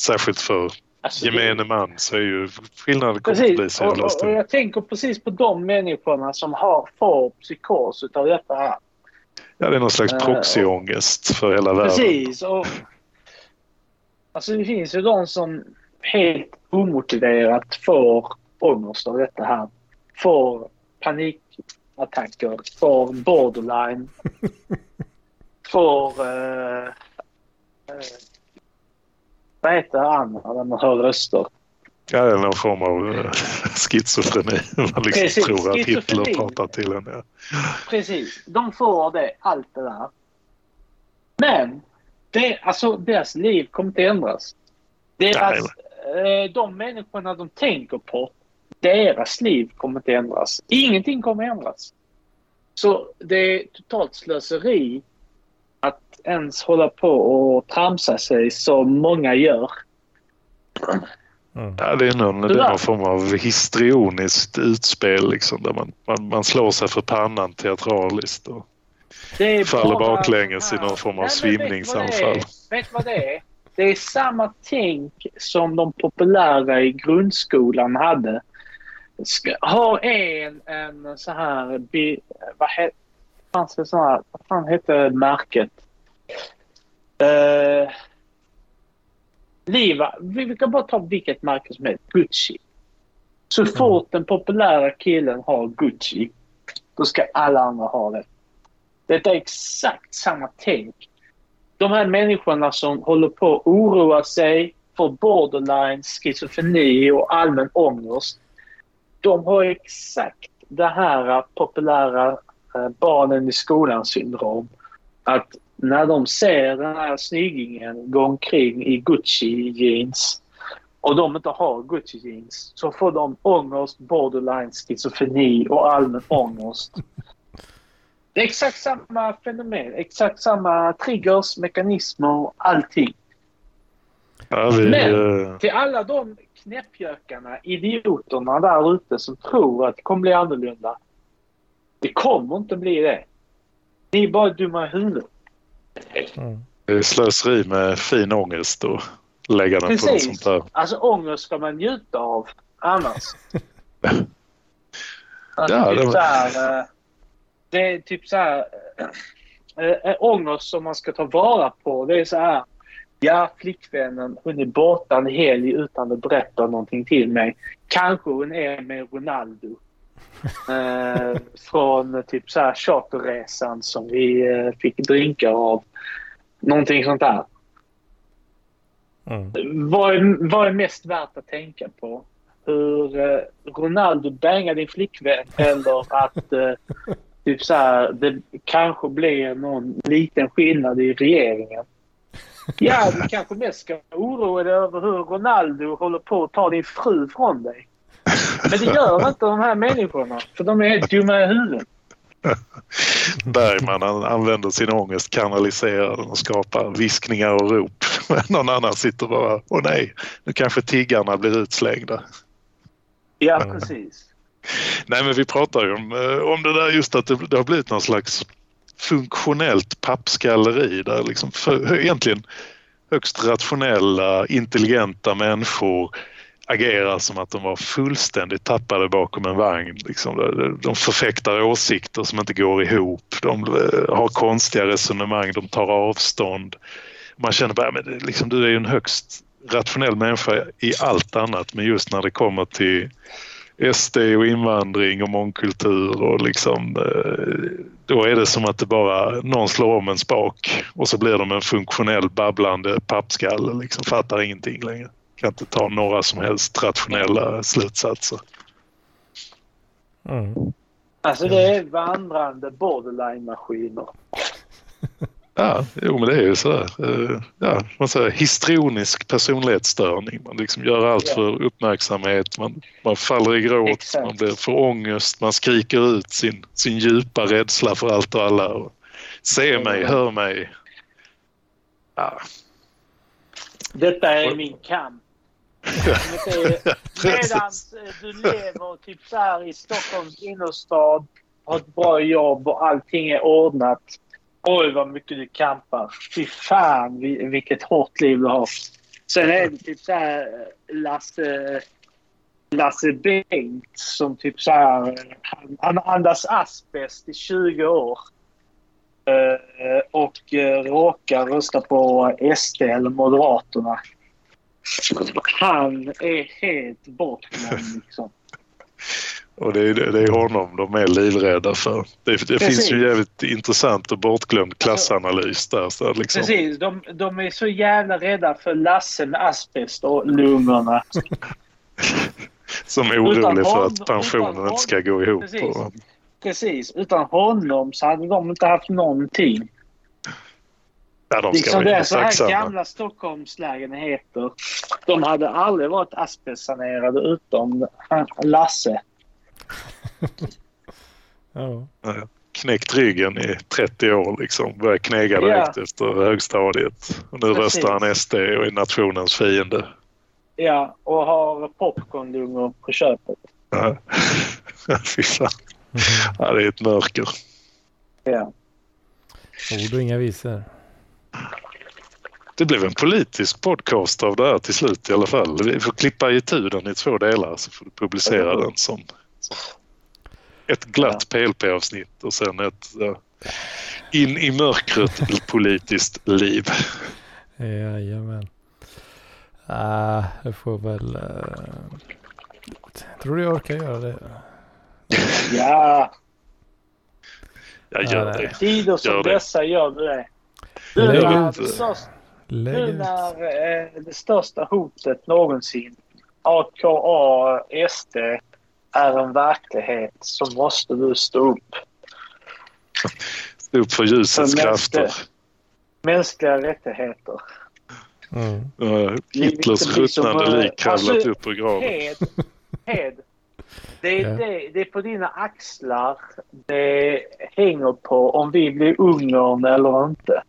särskilt för Alltså, gemene man så är ju skillnaden kommer inte bli Precis. så jävla och, och stor. jag tänker precis på de människorna som har, får psykos utav detta här. Ja, det är någon slags Eh, proxyångest för hela världen. Precis. Och, alltså det finns ju de som helt omotiverat får ångest av detta här. Får panikattacker, får borderline. får... Eh, eh, vad heter andra när man hör röster? Ja, det är någon form av eh, schizofreni. Man liksom Precis, tror att Hitler pratar till en. Ja. Precis. De får det, allt det där. Men det, alltså, deras liv kommer inte ändras. Deras, eh, de människorna de tänker på, deras liv kommer inte ändras. Ingenting kommer ändras. Så det är totalt slöseri ens hålla på och tramsa sig som många gör. Mm. Ja, det är någon, det är någon form av histrioniskt utspel liksom, där man, man, man slår sig för pannan teatraliskt och Det är faller baklänges i någon form av Nej, svimningsanfall. Vet du vad det är? Det är samma tänk som de populära i grundskolan hade. Ska, ha en, en så här... Bi, vad heter fanns det så här, vad fan hette märket? Uh, Liva, vi kan bara ta vilket märke som helst. Gucci. Så fort den populära killen har Gucci, då ska alla andra ha det. Det är exakt samma tänk. De här människorna som håller på att oroa sig för borderline, schizofreni och allmän ångest. De har exakt det här populära eh, barnen i skolan-syndrom. Att när de ser den här snyggingen gå omkring i Gucci-jeans och de inte har Gucci-jeans så får de ångest, borderline, schizofreni och allmän ångest. Det är exakt samma fenomen, exakt samma triggers, mekanismer, allting. Ja, vi, Men- eh, Till alla de knäppjökarna, idioterna där ute som tror att det kommer bli annorlunda. Det kommer inte bli det. Ni är bara dumma i huvudet. Mm. det är slöseri med fin ångest och lägga den på något Precis. sånt där. Alltså ångest ska man njuta av annars. Alltså, Ja, typ det var- så här, eh, det är typ så här... äh, äh, ångest som man ska ta vara på. Det är så här... Ja, flickvännen, hon är borta en helg utan att berätta någonting till mig. kanske hon är med Ronaldo. Eh, från typ så här charterresan som vi eh, fick drinkar av. Någonting sånt där. Mm. Vad är, vad är mest värt att tänka på? Hur eh, Ronaldo bangar din flickvän eller att typ så här, det kanske blir någon liten skillnad i regeringen? Ja, du kanske mest ska oroa dig över hur Ronaldo håller på att ta din fru från dig. Men det gör inte de här människorna, för de är dumma i huvudet. Bergman han använder sin ångest, kanaliserar den och skapar viskningar och rop. Men någon annan sitter bara, åh nej, nu kanske tiggarna blir utslängda. Ja, Mm. precis. Nej men vi pratar ju om, eh, om det där just att det, det har blivit någon slags funktionellt pappskalleri där liksom för, egentligen högst rationella, intelligenta människor agerar som att de var fullständigt tappade bakom en vagn. Liksom. De- förfäktar åsikter som inte går ihop. De eh, har konstiga resonemang, de tar avstånd. Man känner bara, men liksom, du är ju en högst rationell människa i allt annat men just när det kommer till SD och invandring och mångkultur och liksom eh, då är det som att det bara någon slår om en spak och så blir de en funktionell babblande pappskalle liksom fattar ingenting längre. Kan inte ta några som helst rationella slutsatser. Mm. Alltså det är vandrande borderline-maskiner. Ja, jo men det är ju sådär. Eh, Ja, man säger histrionisk personlighetsstörning. Man liksom gör allt för uppmärksamhet. Man, man faller i gråt, Exakt. man blir för ångest, man skriker ut sin, sin djupa rädsla för allt och alla. Och, Se mig, hör mig. Ja, Detta är min kamp. Medan eh, du lever typ så här i Stockholms innerstad, har ett bra jobb och allting är ordnat. Oj, vad mycket du kampar. Fy fan, vilket hårt liv du har. Sen är det typ så här eh, Lasse, Lasse Bengt som typ så här... Eh, han, han andas asbest i 20 år. Och råkar rösta på SD eller Moderaterna. Han är helt bortglömd liksom. och det är, det är honom de är livrädda för. Det, det finns ju jävligt intressant och bortglömd klassanalys där. Så liksom, Precis, de, de är så jävla rädda för Lasse med asbest och lungorna. som är orolig för att pensionen inte ska gå ihop. Precis. Precis, utan honom så hade de inte haft någonting. Ja, de ska Liksom det är så här gamla Stockholmslägenheter. De hade aldrig varit asbestsanerade utom Lasse. Ja. knäckt ryggen i 30 år liksom. Började knega direkt efter högstadiet. Och nu Precis. röstar han SD och är nationens fiende. Ja, och har popcornlungor på köpet. Ja. Fy fan. Ja, det är ett mörker. Ja. Ord och inga visor. Det blev en politisk podcast av det här till slut i alla fall. Vi får klippa itu den i två delar så får du publicera den som, som ett glatt PLP-avsnitt och sen ett ja, in i mörkret politiskt liv. Jajamän. Ah, jag får väl... Uh, tror du jag orkar göra det? ja, Jag Ja, gör det- det. tider som Gör det. dessa gör du det. Du, när, största, eh, det största hotet någonsin, AKA SD, är en verklighet så måste du stå upp. Stå upp för ljusets För krafter. mänskliga- Mänskliga rättigheter. Mm. Ja, Hitlers ruttnande eh, lik kravlat alltså, upp ur graven. Hed, Hed. Det är, det, det är på dina axlar det hänger på om vi blir Ungern eller inte.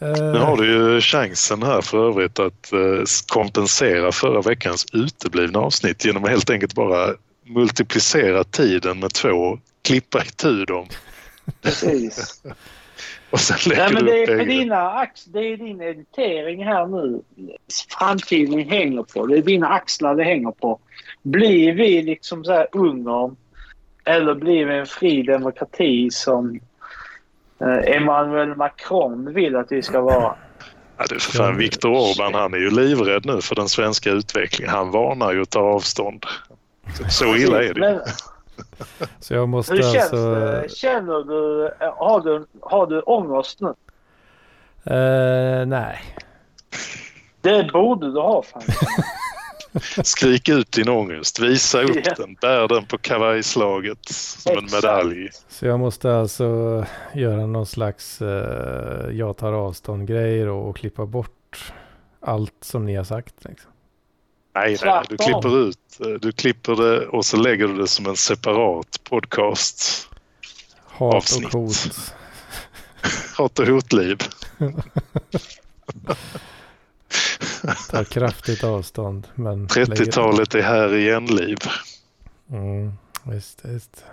Nu har du ju chansen här för övrigt att eh, kompensera förra veckans uteblivna avsnitt genom att helt enkelt bara multiplicera tiden med två, klippa itu dem Precis. och sen lägger Nej, men det är, på dina ax, det är din editering här nu. Framtiden hänger på. Det är dina axlar det hänger på. Blir vi liksom så här Ungern eller blir vi en fri demokrati som eh, Emmanuel Macron vill att vi ska vara? Ja, du för fan, Viktor Orban han är ju livrädd nu för den svenska utvecklingen. Han varnar ju att ta avstånd. Så illa är det. Men Så jag måste hur känns alltså... det? Känner du... Har du, har du ångest nu? Eh, nej. Det borde du ha fan. Skrik ut din ångest. Visa upp Ja. den. Bär den på kavajslaget som en Exakt. medalj. Så jag måste alltså göra någon slags eh, jag tar avstånd-grejer och, och klippa bort allt som ni har sagt. Liksom. Nej, nej, du klipper ut. Du klipper det och så lägger du det som en separat podcast. Hat Avsnitt. och hot. Hat och hotliv. Tar kraftigt avstånd. Men lägger- 30-talet är här igen, liv. Mm, visst, visst.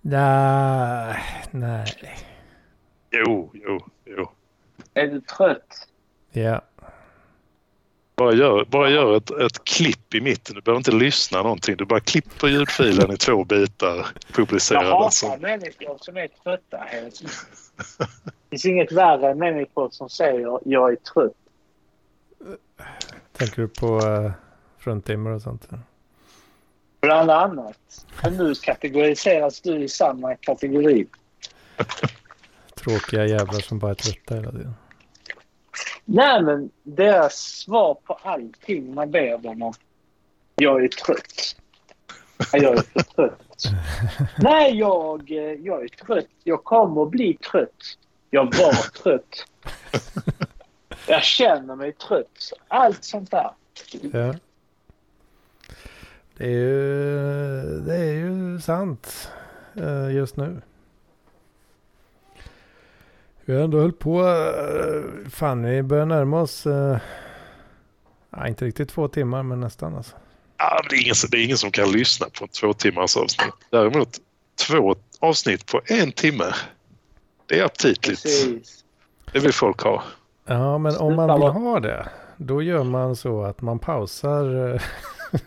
Nej, nej. Jo, jo, jo. Är du trött? Ja, Bara gör, bara gör ett, ett klipp i mitten. Du behöver inte lyssna någonting. Du bara klipper ljudfilen i två bitar. Jag Publicerar den hatar som... människor som är trötta. Det finns inget värre än människor som säger jag är trött. tänker du på uh, fruntimmer och sånt? Bland annat. Men nu kategoriseras du i samma kategori. Tråkiga jävlar som bara är trötta hela tiden. Nej, men deras svar på allting man ber dem om. Jag är trött. Jag är för trött. Nej, jag, eh, jag är trött. Jag kommer att bli trött. Jag var trött. Jag känner mig trött. Allt sånt där. Ja. Det är ju, det är ju sant eh, just nu. Vi har ändå höll på, eh, fan vi börjar närma oss, eh, ja, inte riktigt två timmar men nästan alltså. Ja, men det, är ingen, som- det är ingen som kan lyssna på två timmars avsnitt. Däremot två avsnitt på en timme. Det är aptitligt. Precis. Det vill folk ha. Ja men om man vill ha det, då gör man så att man pausar eh,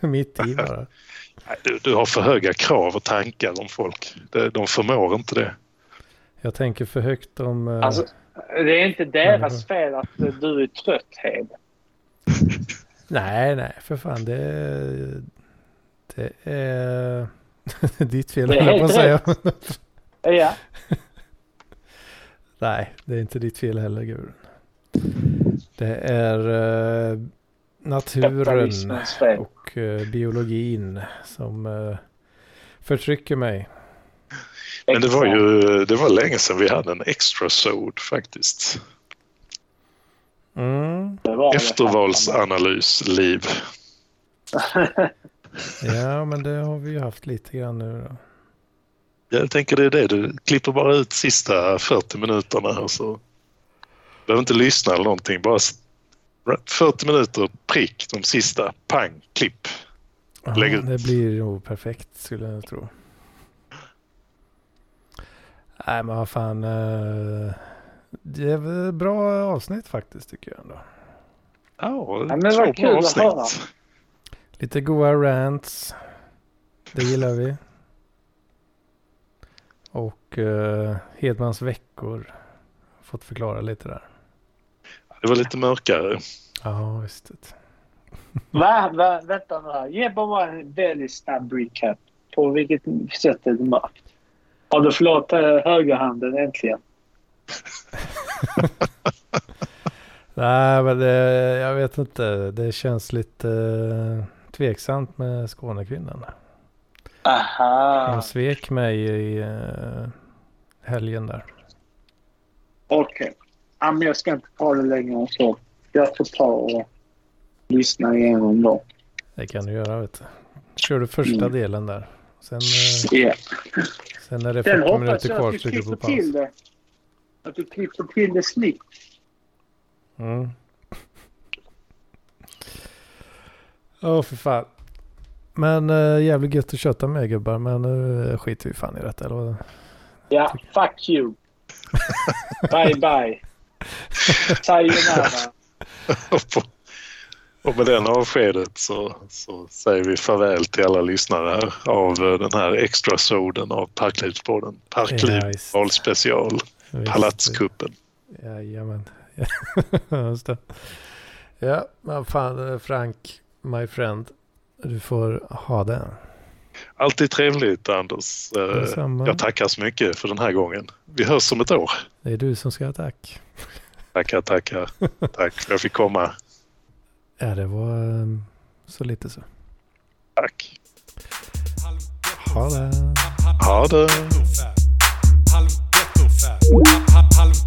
mitt i bara. Nej, Du, du har för höga krav och tankar om folk. De, de förmår inte det. Jag tänker för högt om... eh, Alltså, det är inte deras fel att du är trött, Hed. Nej, nej, för fan det, det är ditt fel, är höll jag på att säga. Ja. nej, det är inte ditt fel heller, Gudrun. Det är eh, naturen och eh, biologin som eh, förtrycker mig. Men det var ju det var länge sedan vi hade en extra sod faktiskt. Mm, Det var det Eftervalsanalys, liv. ja, men det har vi ju haft lite grann nu då. Jag tänker det är det. Du klipper bara ut sista 40 minuterna och så behöver inte lyssna eller någonting. Bara s- 40 minuter prick de sista. Pang, klipp. Ja, Lägg ut. det blir nog perfekt skulle jag tro. Nej men vad fan. eh, Det är väl bra avsnitt faktiskt tycker jag ändå. Ja, Ja, men vad bra kul att avsnitt. höra. Lite goa rants. Det gillar vi. Och uh, Hedmans veckor. Fått förklara lite där. Det var lite mörkare. Ja visst. Va, va, vänta nu här. Ge bara en väldigt snabb recap. På vilket sätt är det mörkt? Har du förlåt eh, högerhanden äntligen? Nej men det, jag vet inte. Det känns lite uh, tveksamt med Skånekvinnan. Aha. Hon svek mig i uh, helgen där. Okej. Ja, men jag ska inte ta det längre än så. Jag får ta och lyssna igenom då. Det kan du göra vet du. Kör du första Mm. delen där. Sen, eh, Yeah. sen är det Sen 40 hoppas minuter jag kvar att du så du till paus. det. Att du klipper till det snyggt. Mm. Åh för fan. Men äh, jävligt gött att köta med gubbar. Men nu skiter vi fan i detta. Eller? vad? Ja, fuck you. bye bye. Sayonara. Och med den avskedet så, så säger vi farväl till alla lyssnare av den här extra soden av Parklivspodden. Parkliv Ja, Visst. Palatskuppen. Jajamän. Just det. Ja, vad fan Frank, my friend. Du får ha det. Alltid trevligt Anders. Eh, Detsamma. Jag tackar så mycket för den här gången. Vi hörs om ett år. Det är du som ska ha tack. Tackar, tackar. Tack för att jag fick komma. Ja, det var ehm, så lite så. Tack. Ha det. Ha det. Halv ghetto-fab. Halv